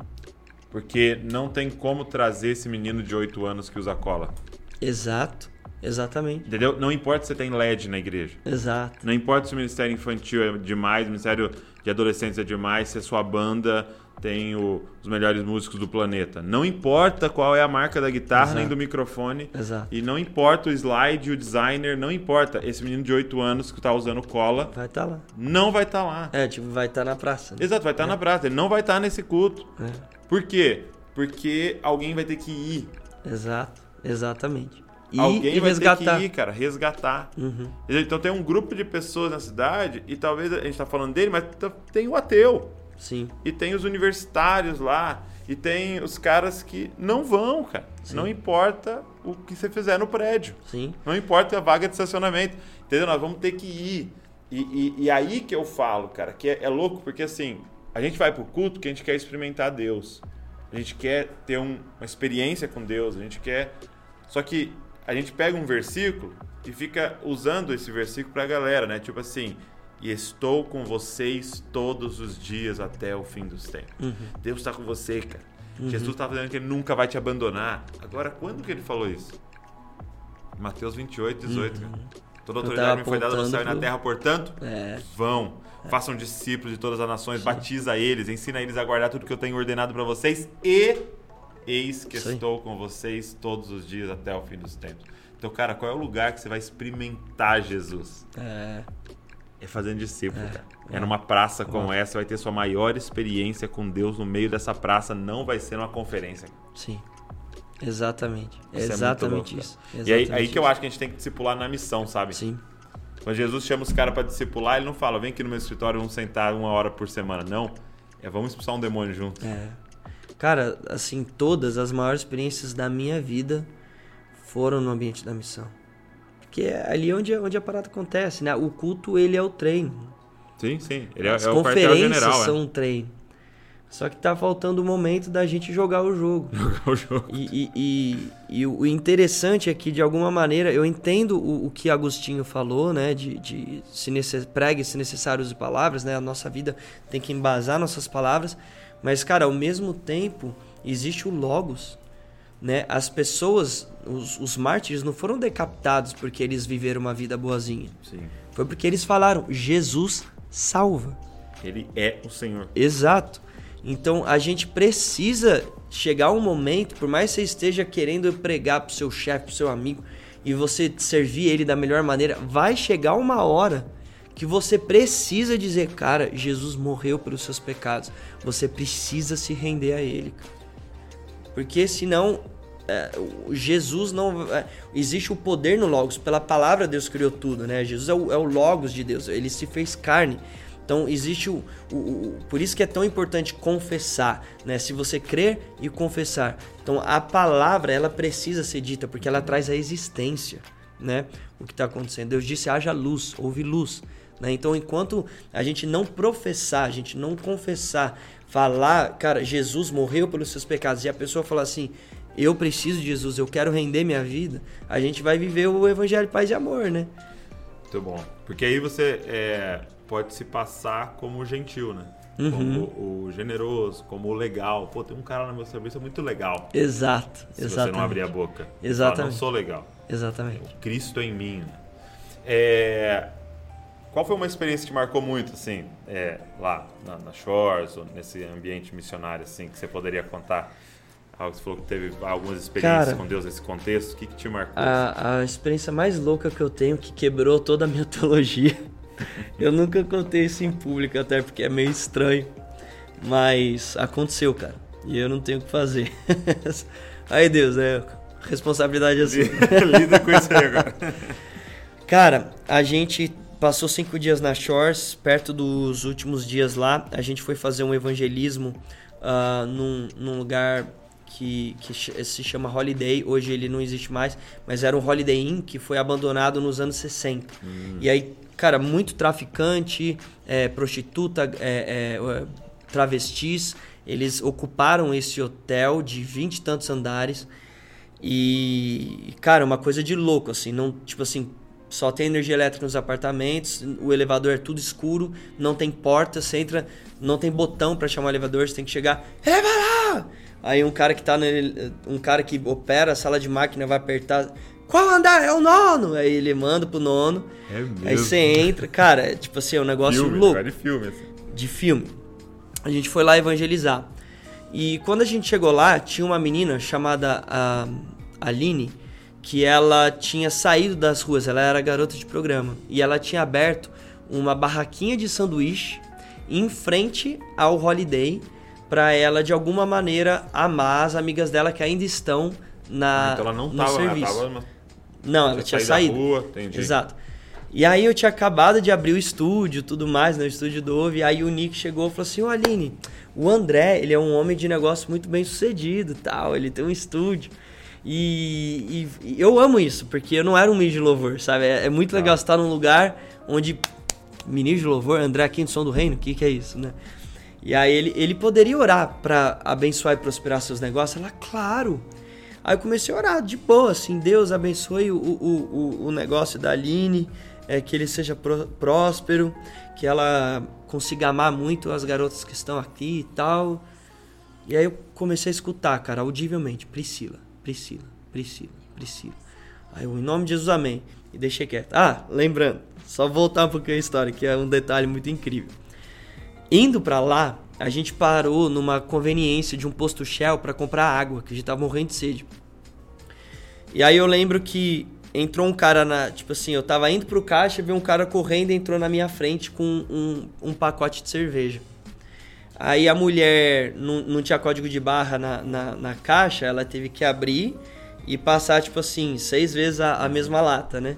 Porque não tem como trazer esse menino de 8 anos que usa cola. exato, exatamente, Entendeu? Não importa se tem LED na igreja. exato. Não importa se o Ministério Infantil é demais, o Ministério de Adolescentes é demais, se a sua banda tem o- os melhores músicos do planeta. Não importa qual é a marca da guitarra nem Exato. do microfone. Exato. E não importa o slide, o designer, não importa. Esse menino de 8 anos que tá usando cola Vai estar lá. não vai estar lá. É, tipo, vai estar na praça. né? Exato, vai estar na praça. Ele não vai estar nesse culto. É. Por quê? Porque alguém vai ter que ir. Exato, exatamente. E, alguém e vai resgatar. ter que ir, cara, resgatar. Uhum. Então tem um grupo de pessoas na cidade e talvez a gente tá falando dele, mas tá- tem o ateu. Sim, E tem os universitários lá. E tem os caras que não vão, cara. Sim. Não importa o que você fizer no prédio. sim, Não importa a vaga de estacionamento. Entendeu? Nós vamos ter que ir. E, e- e aí que eu falo, cara, que é, é louco, porque assim, a gente vai pro culto que a gente quer experimentar Deus. A gente quer ter um- uma experiência com Deus. A gente quer. Só que a gente pega um versículo e fica usando esse versículo pra galera, né? Tipo assim. E estou com vocês todos os dias até o fim dos tempos. Uhum. Deus está com você, cara. Jesus tá dizendo que ele nunca vai te abandonar. Agora, quando que ele falou isso? Mateus 28, 18. cara. Toda autoridade me foi dada no céu e na terra, portanto, é, vão. Façam discípulos de todas as nações, batiza eles, ensina eles a guardar tudo que eu tenho ordenado para vocês e eis que aí. estou com vocês todos os dias até o fim dos tempos. Então, cara, qual é o lugar que você vai experimentar Jesus? é, É fazendo discípulo, É, cara. É é. numa praça como essa, vai ter sua maior experiência com Deus no meio dessa praça, não vai ser numa conferência. sim. Exatamente. Isso é exatamente louco, isso. E aí, aí Exatamente que eu isso. acho que a gente tem que discipular na missão, sabe? Sim, Quando Jesus chama os caras pra discipular, ele não fala, vem aqui no meu escritório, vamos sentar uma hora por semana. Não. É vamos expulsar um demônio junto. é. Cara, assim, todas as maiores experiências da minha vida foram no ambiente da missão. Porque é ali onde, onde a parada acontece, né? O culto, ele é o treino. Sim, sim. Ele é, As é o conferências quartel-general, são um treino. Só que tá faltando o momento da gente jogar o jogo. é. o jogo. E, e- e- e o interessante é que, de alguma maneira, eu entendo o, o que Agostinho falou, né? De, de se necess... pregue, se necessário, use palavras, né? A nossa vida tem que embasar nossas palavras. Mas, cara, ao mesmo tempo, existe o Logos, né? As pessoas, os, os mártires, não foram decapitados porque eles viveram uma vida boazinha. Sim. Foi porque eles falaram, Jesus salva. Ele é o Senhor. Exato. Então a gente precisa chegar um momento, por mais que você esteja querendo pregar pro seu chefe, pro seu amigo, e você servir ele da melhor maneira, vai chegar uma hora que você precisa dizer, cara, Jesus morreu pelos seus pecados. Você precisa se render a ele. cara. Porque senão é, Jesus não. É, existe o poder no Logos. Pela palavra Deus criou tudo, né? Jesus é o, é o Logos de Deus. Ele se fez carne. Então existe o, o, o, Por isso que é tão importante confessar, né? Se você crer e confessar. Então a palavra ela precisa ser dita porque ela traz a existência, né? O que está acontecendo. Deus disse: haja luz, houve luz. Né? Então enquanto a gente não professar, a gente não confessar, falar, cara, Jesus morreu pelos seus pecados e a pessoa falar assim, eu preciso de Jesus, eu quero render minha vida, a gente vai viver o evangelho paz e amor, né? Muito bom. Porque aí você é, pode se passar como gentil, né? Uhum. Como o generoso, como o legal. Pô, tem um cara no meu serviço é muito legal. Exato, se exatamente. você não abrir a boca. Exatamente. Fala, não sou legal. Exatamente. O Cristo em mim. Né? É, qual foi uma experiência que marcou muito, assim, é, lá na, na, Shores, ou nesse ambiente missionário, assim, que você poderia contar? Algo que você falou que teve algumas experiências Cara, com Deus nesse contexto. O que, que te marcou? A, a experiência mais louca que eu tenho, que quebrou toda a minha teologia. eu nunca contei isso em público, até porque é meio estranho. Mas aconteceu, cara. E eu não tenho o que fazer. aí, Deus, é responsabilidade assim. Lida com isso aí agora. Cara, a gente Passou cinco dias na Shores, perto dos últimos dias lá. A gente foi fazer um evangelismo uh, num, num, lugar que, que se chama Holiday. Hoje ele não existe mais, mas era um Holiday Inn que foi abandonado nos anos 60. Hum. E aí, cara, muito traficante, é, prostituta, é, é, travestis. Eles ocuparam esse hotel de vinte e tantos andares. E, cara, uma coisa de louco, assim, não, tipo assim, só tem energia elétrica nos apartamentos, o elevador é tudo escuro, não tem porta, você entra, não tem botão para chamar o elevador, você tem que chegar, eleva Aí um cara que tá no, um cara que opera a sala de máquina vai apertar, qual andar? É o nono. Aí ele manda pro nono. É mesmo? Aí você entra, cara, é, tipo assim, é um negócio filme, louco. De filme, assim. De filme. A gente foi lá evangelizar. E quando a gente chegou lá, tinha uma menina chamada a Aline, que ela tinha saído das ruas, ela era garota de programa e ela tinha aberto uma barraquinha de sanduíche em frente ao Holiday para ela de alguma maneira amar as amigas dela que ainda estão na então ela não no tava, serviço. Ela tava, não, ela tinha saído. Rua. Exato. E aí eu tinha acabado de abrir o estúdio, tudo mais, né, o estúdio do Ove, aí o Nick chegou e falou assim: "Ô Aline, o André, ele é um homem de negócio muito bem sucedido, tal, ele tem um estúdio. E, e, eu amo isso, porque eu não era um ministro de louvor, sabe? É, é muito legal ah. estar num lugar onde. Ministro de louvor, André Aquino, som do reino, o que, que é isso, né? E aí ele, ele poderia orar para abençoar e prosperar seus negócios? Ela, claro. Aí eu comecei a orar de boa, assim, Deus abençoe o, o, o, o negócio da Aline, é, que ele seja próspero, que ela consiga amar muito as garotas que estão aqui e tal. E aí eu comecei a escutar, cara, audivelmente, Priscila. Priscila, Priscila, Priscila. Aí eu, em nome de Jesus, amém. E deixei quieto. Ah, lembrando, só voltar um pouquinho a história, que é um detalhe muito incrível. Indo para lá, a gente parou numa conveniência de um posto Shell para comprar água, que a gente tava morrendo de sede. E aí eu lembro que entrou um cara na. Tipo assim, eu tava indo pro caixa, vi um cara correndo e entrou na minha frente com um, um pacote de cerveja. Aí a mulher não, não tinha código de barra na, na, na, caixa, ela teve que abrir e passar, tipo assim, seis vezes a, a mesma lata, né?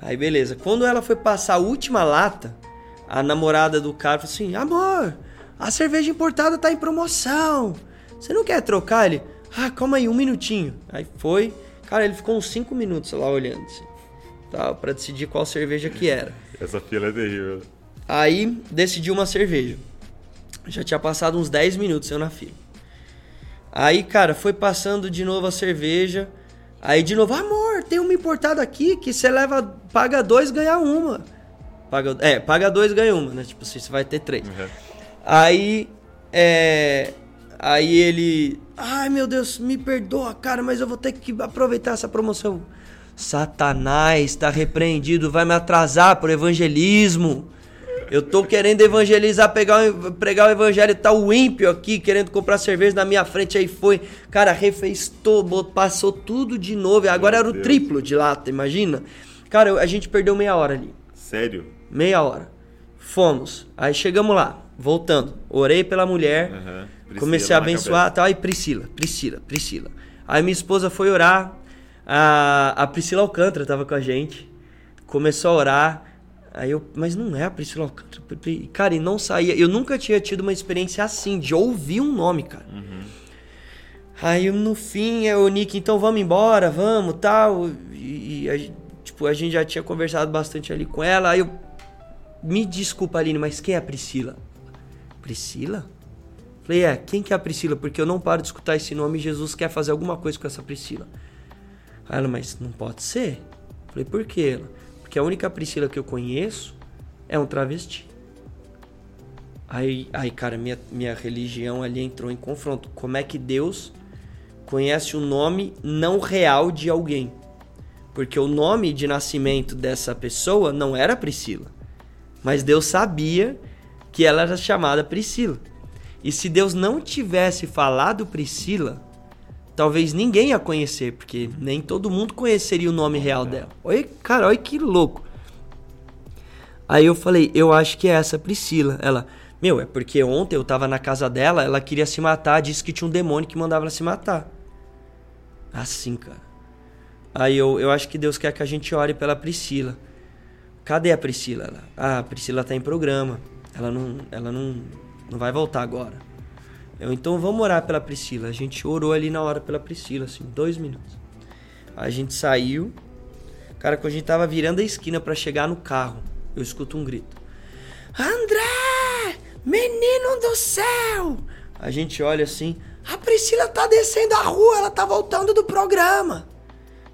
Aí beleza. Quando ela foi passar a última lata, a namorada do cara falou assim: Amor, a cerveja importada tá em promoção. Você não quer trocar? Ele, ah, calma aí, um minutinho. Aí foi. Cara, ele ficou uns cinco minutos lá olhando, assim, tá, pra decidir qual cerveja que era. Essa fila é terrível. Aí decidiu uma cerveja. Já tinha passado uns 10 minutos eu na fila. Aí, cara, foi passando de novo a cerveja. Aí de novo, amor, tem uma importada aqui que você leva, paga dois, ganha uma. Paga, é, paga dois, ganha uma, né? Tipo assim, você vai ter três. Uhum. Aí, é. Aí ele. Ai meu Deus, me perdoa, cara, mas eu vou ter que aproveitar essa promoção. Satanás está repreendido, vai me atrasar pro evangelismo. Eu tô querendo evangelizar, pegar, pregar o evangelho, tá o ímpio aqui querendo comprar cerveja na minha frente, aí foi. Cara, refez todo, passou tudo de novo. Agora Meu era o Deus. triplo de lata, imagina? Cara, a gente perdeu meia hora ali. Sério? Meia hora. Fomos. Aí chegamos lá, voltando. Orei pela mulher. Uhum. Comecei a abençoar tal. E Priscila, Priscila, Priscila. Aí minha esposa foi orar. A, a Priscila Alcântara tava com a gente. Começou a orar. Aí eu, mas não é a Priscila Alcântara. Cara, e não saía. Eu nunca tinha tido uma experiência assim, de ouvir um nome, cara. Aí no fim, é o Nick, então vamos embora, vamos, tal. E, e a, tipo, a gente já tinha conversado bastante ali com ela. Aí eu, me desculpa, Aline, mas quem é a Priscila? Priscila? Falei, é, quem que é a Priscila? Porque eu não paro de escutar esse nome e Jesus quer fazer alguma coisa com essa Priscila. Aí ela, mas não pode ser. Falei, por quê? Ela, porque a única Priscila que eu conheço é um travesti. Aí, aí cara, minha, minha religião ali entrou em confronto. Como é que Deus conhece o nome não real de alguém? Porque o nome de nascimento dessa pessoa não era Priscila. Mas Deus sabia que ela era chamada Priscila. E se Deus não tivesse falado Priscila, talvez ninguém a conhecer, porque nem todo mundo conheceria o nome real dela. Olha, cara, olha que louco. Aí eu falei, eu acho que é essa Priscila. Ela, meu, é porque ontem eu tava na casa dela, ela queria se matar, disse que tinha um demônio que mandava ela se matar. Assim, cara. Aí eu, eu acho que Deus quer que a gente ore pela Priscila. Cadê a Priscila? Ela, ah, a Priscila tá em programa. Ela não, ela não, não vai voltar agora. Eu, então vamos orar pela Priscila. A gente orou ali na hora pela Priscila, assim, dois minutos. A gente saiu. Cara, quando a gente tava virando a esquina pra chegar no carro, eu escuto um grito. André! Menino do céu! A gente olha assim. A Priscila tá descendo a rua, ela tá voltando do programa.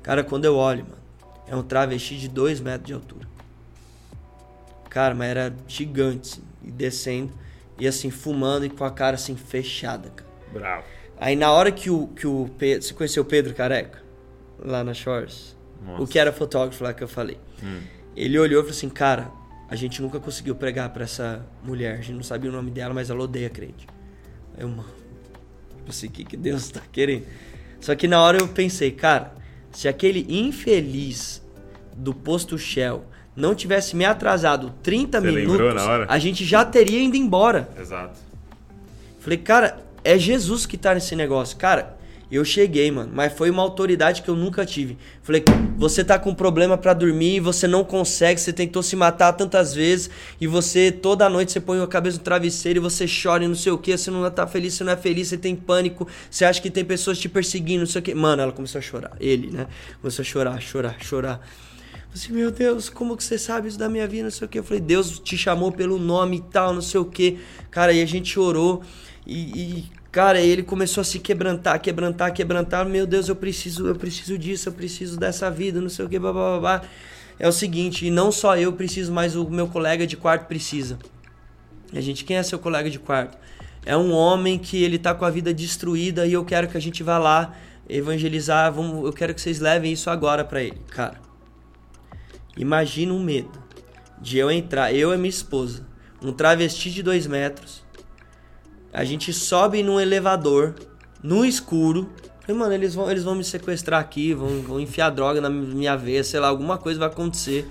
Cara, quando eu olho, mano, é um travesti de dois metros de altura. Cara, mas era gigante, assim, e descendo, e assim, fumando e com a cara assim, fechada, cara. Bravo. Aí na hora que o, que o Pedro. Você conheceu o Pedro Careca? Lá na Shores? Nossa. O que era fotógrafo lá que eu falei. Ele olhou e falou assim: Cara, a gente nunca conseguiu pregar pra essa mulher. A gente não sabia o nome dela, mas ela odeia crente. Aí eu, mano, tipo assim, o que, que Deus tá querendo? Só que na hora eu pensei, cara, se aquele infeliz do posto Shell não tivesse me atrasado 30 Você minutos, a gente já teria ido embora. Exato. Falei, cara, é Jesus que tá nesse negócio. Cara, eu cheguei, mano, mas foi uma autoridade que eu nunca tive. Falei, você tá com problema pra dormir, você não consegue, você tentou se matar tantas vezes e você toda noite você põe a cabeça no travesseiro e você chora e não sei o que, você não tá feliz, você não é feliz, você tem pânico, você acha que tem pessoas te perseguindo, não sei o que. Mano, ela começou a chorar, ele, né? Começou a chorar, chorar, chorar. Assim, meu Deus, como que você sabe isso da minha vida, não sei o que. Eu falei, Deus te chamou pelo nome e tal, não sei o que. Cara, e a gente orou e, e, cara, ele começou a se quebrantar, quebrantar, quebrantar. Meu Deus, eu preciso, eu preciso disso, eu preciso dessa vida, não sei o que, babá, babá. É o seguinte, e não só eu preciso, mas o meu colega de quarto precisa. E a gente, quem é seu colega de quarto? É um homem que ele tá com a vida destruída e eu quero que a gente vá lá evangelizar, vamos, eu quero que vocês levem isso agora pra ele. Cara, imagina um medo de eu entrar, eu e minha esposa, um travesti de dois metros, a gente sobe num elevador, no escuro. Falei, mano, eles vão, eles vão me sequestrar aqui, vão, vão enfiar droga na minha veia, sei lá, alguma coisa vai acontecer.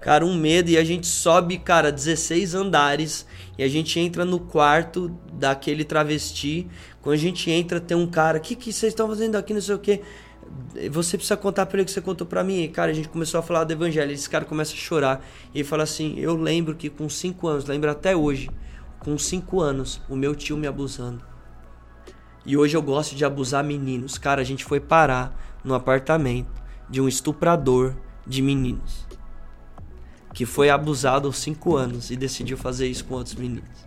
Cara, um medo. E a gente sobe, cara, 16 andares. E a gente entra no quarto daquele travesti. Quando a gente entra, tem um cara. O que, que vocês estão fazendo aqui? Não sei o quê. Você precisa contar pra ele o que você contou pra mim. E, cara, a gente começou a falar do evangelho. Esse cara começa a chorar. E ele fala assim: Eu lembro que com 5 anos, lembro até hoje, com 5 anos, o meu tio me abusando. E hoje eu gosto de abusar meninos. Cara, a gente foi parar no apartamento de um estuprador de meninos. Que foi abusado aos 5 anos e decidiu fazer isso com outros meninos.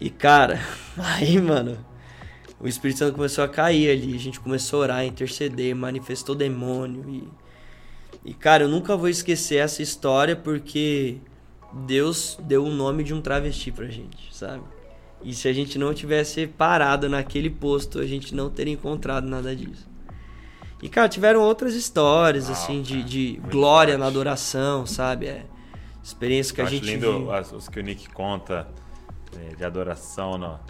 E cara, aí, mano, o Espírito Santo começou a cair ali. A gente começou a orar, interceder, manifestou demônio. E, e cara, eu nunca vou esquecer essa história porque Deus deu o nome de um travesti pra gente, sabe? E se a gente não tivesse parado naquele posto, a gente não teria encontrado nada disso. E, cara, tiveram outras histórias, assim, de, de glória forte. na adoração, sabe? É, experiência que Eu a gente lindo viu. as- os que o Nick conta é, de adoração no,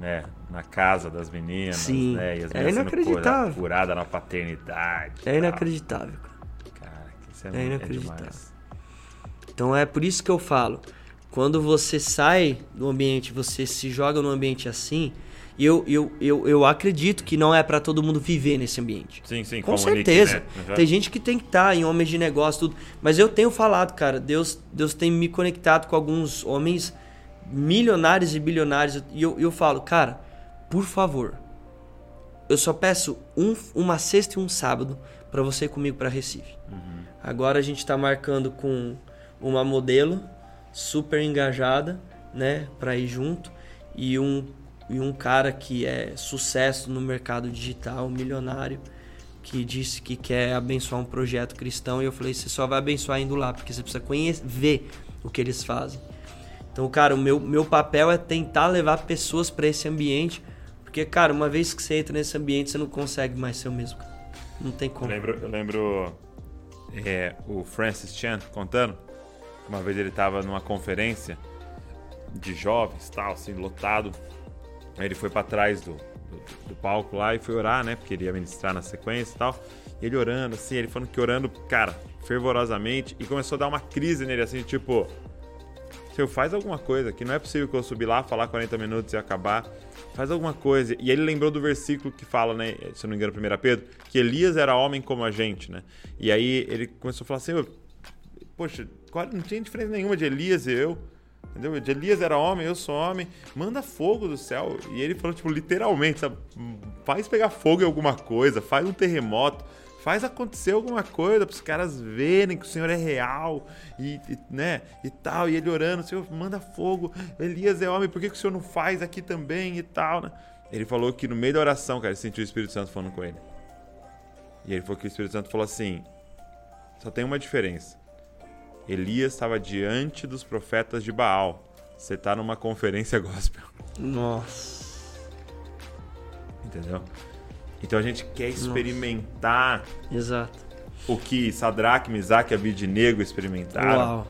né, na casa das meninas, Sim. né? E as É meninas sendo inacreditável. cura- curada na paternidade. É inacreditável, cara. Cara, isso é, É é inacreditável. demais. Então é por isso que eu falo. quando você sai do ambiente, você se joga num ambiente assim, eu, eu, eu, eu acredito que não é para todo mundo viver nesse ambiente. Sim, sim, Com certeza. né? Uhum. Tem gente que tem que estar em homens de negócio, tudo. Mas eu tenho falado, cara, Deus, Deus tem me conectado com alguns homens milionários e bilionários. E eu, eu falo, cara, por favor, eu só peço um, uma sexta e um sábado para você ir comigo para Recife. Agora a gente tá marcando com uma modelo super engajada, né, para ir junto e um e um cara que é sucesso no mercado digital, milionário, que disse que quer abençoar um projeto cristão e eu falei, você só vai abençoar indo lá, porque você precisa conhecer, ver o que eles fazem. Então, cara, o meu, meu papel é tentar levar pessoas para esse ambiente, porque, cara, uma vez que você entra nesse ambiente, você não consegue mais ser o mesmo. Não tem Eu como. lembro, eu lembro é, o Francis Chan contando que uma vez ele estava numa conferência de jovens, tal, assim, lotado. Aí ele foi para trás do, do, do palco lá e foi orar, né? Porque ele ia ministrar na sequência e tal. Ele orando, assim, ele falando que orando, cara, fervorosamente, e começou a dar uma crise nele, assim, tipo, Seu, faz alguma coisa, que não é possível que eu subir lá, falar 40 minutos e acabar. Faz alguma coisa. E ele lembrou do versículo que fala, né, se eu não me engano, 1 Pedro, que Elias era homem como a gente, né? E aí ele começou a falar assim, poxa, não tinha diferença nenhuma de Elias e eu. Entendeu? De Elias era homem, eu sou homem. Manda fogo do céu. E ele falou, tipo, literalmente, sabe? Faz pegar fogo em alguma coisa, faz um terremoto, faz acontecer alguma coisa para os caras verem que o Senhor é real e, e, né, e tal. E ele orando, Senhor, manda fogo. Elias é homem, por que, que o Senhor não faz aqui também e tal, né? Ele falou que no meio da oração, cara, ele sentiu o Espírito Santo falando com ele. E ele falou que o Espírito Santo falou assim: só tem uma diferença. Elias estava diante dos profetas de Baal. Você tá numa conferência gospel. Nossa. Entendeu? Então a gente quer experimentar Exato. o que Sadraque, Misaque e Abidinego experimentaram, Uau.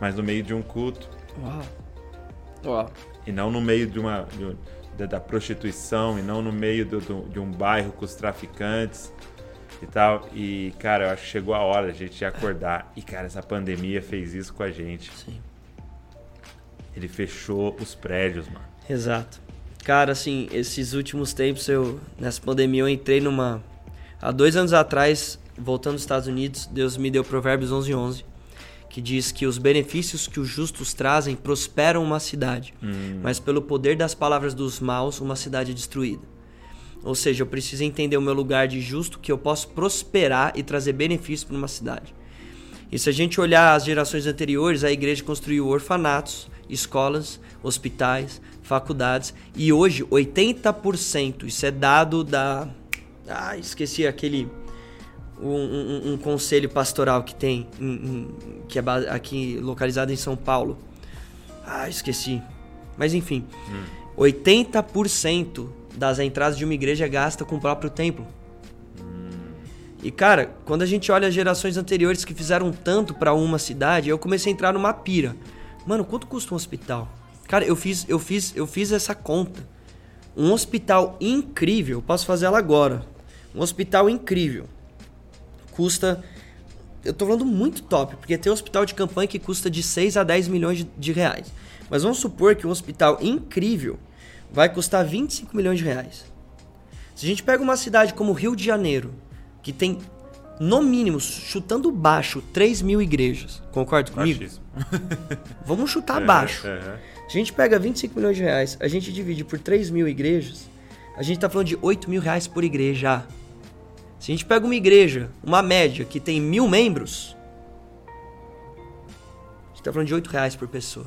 mas no meio de um culto. Uau. Uau. E não no meio de uma de da, da prostituição, e não no meio do- do- de um bairro com os traficantes e tal. E, cara, eu acho que chegou a hora da gente acordar. E, cara, essa pandemia fez isso com a gente. Sim. Ele fechou os prédios, mano. Exato. Cara, assim, esses últimos tempos eu nessa pandemia eu entrei numa há dois anos atrás, voltando dos Estados Unidos, Deus me deu Provérbios 11:11, 11, que diz que os benefícios que os justos trazem prosperam uma cidade, mas pelo poder das palavras dos maus uma cidade é destruída. Ou seja, eu preciso entender o meu lugar de justo que eu posso prosperar e trazer benefícios para uma cidade. E se a gente olhar as gerações anteriores, a igreja construiu orfanatos, escolas, hospitais, faculdades e hoje 80%, isso é dado da ah, esqueci aquele um, um- um conselho pastoral que tem em- em- que é aqui localizado em São Paulo. Ah, esqueci. Mas enfim, 80% das entradas de uma igreja é gasta com o próprio templo. E cara, quando a gente olha as gerações anteriores que fizeram tanto pra uma cidade, eu comecei a entrar numa pira. Mano, quanto custa um hospital? Cara, eu fiz, eu fiz, eu fiz essa conta. Um hospital incrível, posso fazer ela agora. Um hospital incrível custa eu tô falando muito top, porque tem um hospital de campanha que custa de 6 a 10 milhões de, de reais. Mas vamos supor que um hospital incrível vai custar 25 milhões de reais. Se a gente pega uma cidade como Rio de Janeiro, que tem, no mínimo, chutando baixo, 3 mil igrejas, concorda comigo? Baixíssimo. Vamos chutar É, baixo. é. Se a gente pega 25 milhões de reais, a gente divide por 3 mil igrejas, a gente tá falando de 8 mil reais por igreja. Se a gente pega uma igreja, uma média, que tem mil membros, a gente tá falando de 8 reais por pessoa.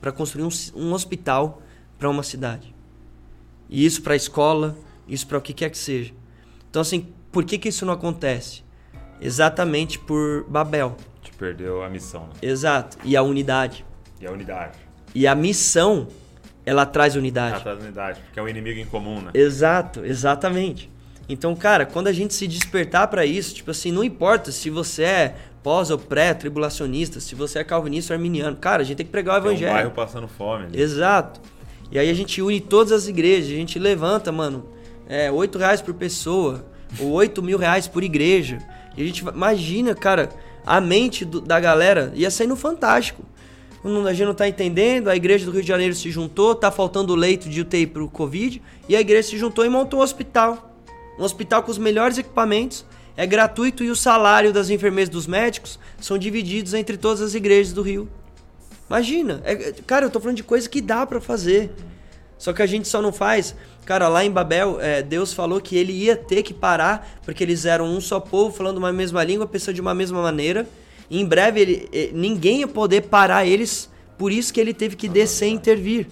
para construir um, um hospital para uma cidade. E isso para escola, isso para o que quer que seja. Então, assim, por que, que isso não acontece? Exatamente por Babel. Te perdeu a missão, né? Exato. E a unidade. E a unidade. E a missão, ela traz unidade. Ah, tá, a unidade, porque é um inimigo em comum, né? Exato, exatamente. Então, cara, quando a gente se despertar pra isso, tipo assim, não importa se você é pós ou pré-tribulacionista, se você é calvinista ou arminiano, cara, a gente tem que pregar o Tem um evangelho. bairro passando fome. né? Exato. E aí a gente une todas as igrejas, a gente levanta, mano, é, 8 reais por pessoa, ou 8 mil reais por igreja. E a gente imagina, cara, a mente do- da galera ia sair no fantástico. A gente não tá entendendo, a igreja do Rio de Janeiro se juntou, tá faltando leito de UTI pro Covid, e a igreja se juntou e montou um hospital. Um hospital com os melhores equipamentos, é gratuito e o salário das enfermeiras e dos médicos são divididos entre todas as igrejas do Rio. Imagina, é- cara, eu tô falando de coisa que dá pra fazer. Só que a gente só não faz. Cara, lá em Babel, é, Deus falou que ele ia ter que parar, porque eles eram um só povo, falando uma mesma língua, pensando de uma mesma maneira. Em breve ele, eh, ninguém ia poder parar eles, por isso que ele teve que descer e intervir.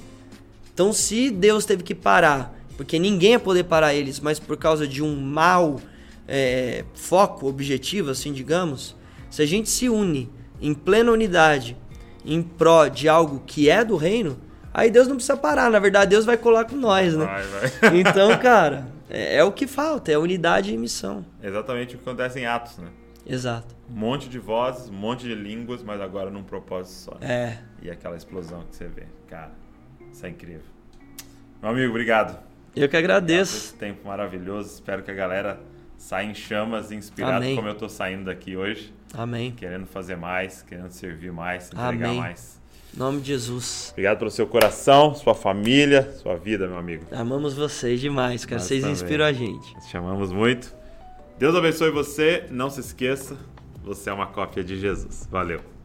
Então, se Deus teve que parar, porque ninguém ia poder parar eles, mas por causa de um mau é, foco, objetivo, assim, digamos, se a gente se une em plena unidade, em pró de algo que é do reino, aí Deus não precisa parar. Na verdade, Deus vai colar com nós, né? Vai, vai. Então, cara, é, é o que falta, é unidade e missão. Exatamente o que acontece em Atos, né? Exato. Um monte de vozes, um monte de línguas, mas agora num propósito só. É. E aquela explosão que você vê. Cara, isso é incrível. Meu amigo, obrigado. Eu que agradeço. esse tempo maravilhoso. Espero que a galera saia em chamas, inspirado Amém. como eu tô saindo daqui hoje. Amém. Querendo fazer mais, querendo servir mais, entregar Amém. mais. Em nome de Jesus. Obrigado pelo seu coração, sua família, sua vida, meu amigo. Amamos vocês demais, cara. Nós Vocês também. inspiram a gente. Nós te amamos muito. Deus abençoe você. Não se esqueça, você é uma cópia de Jesus. Valeu.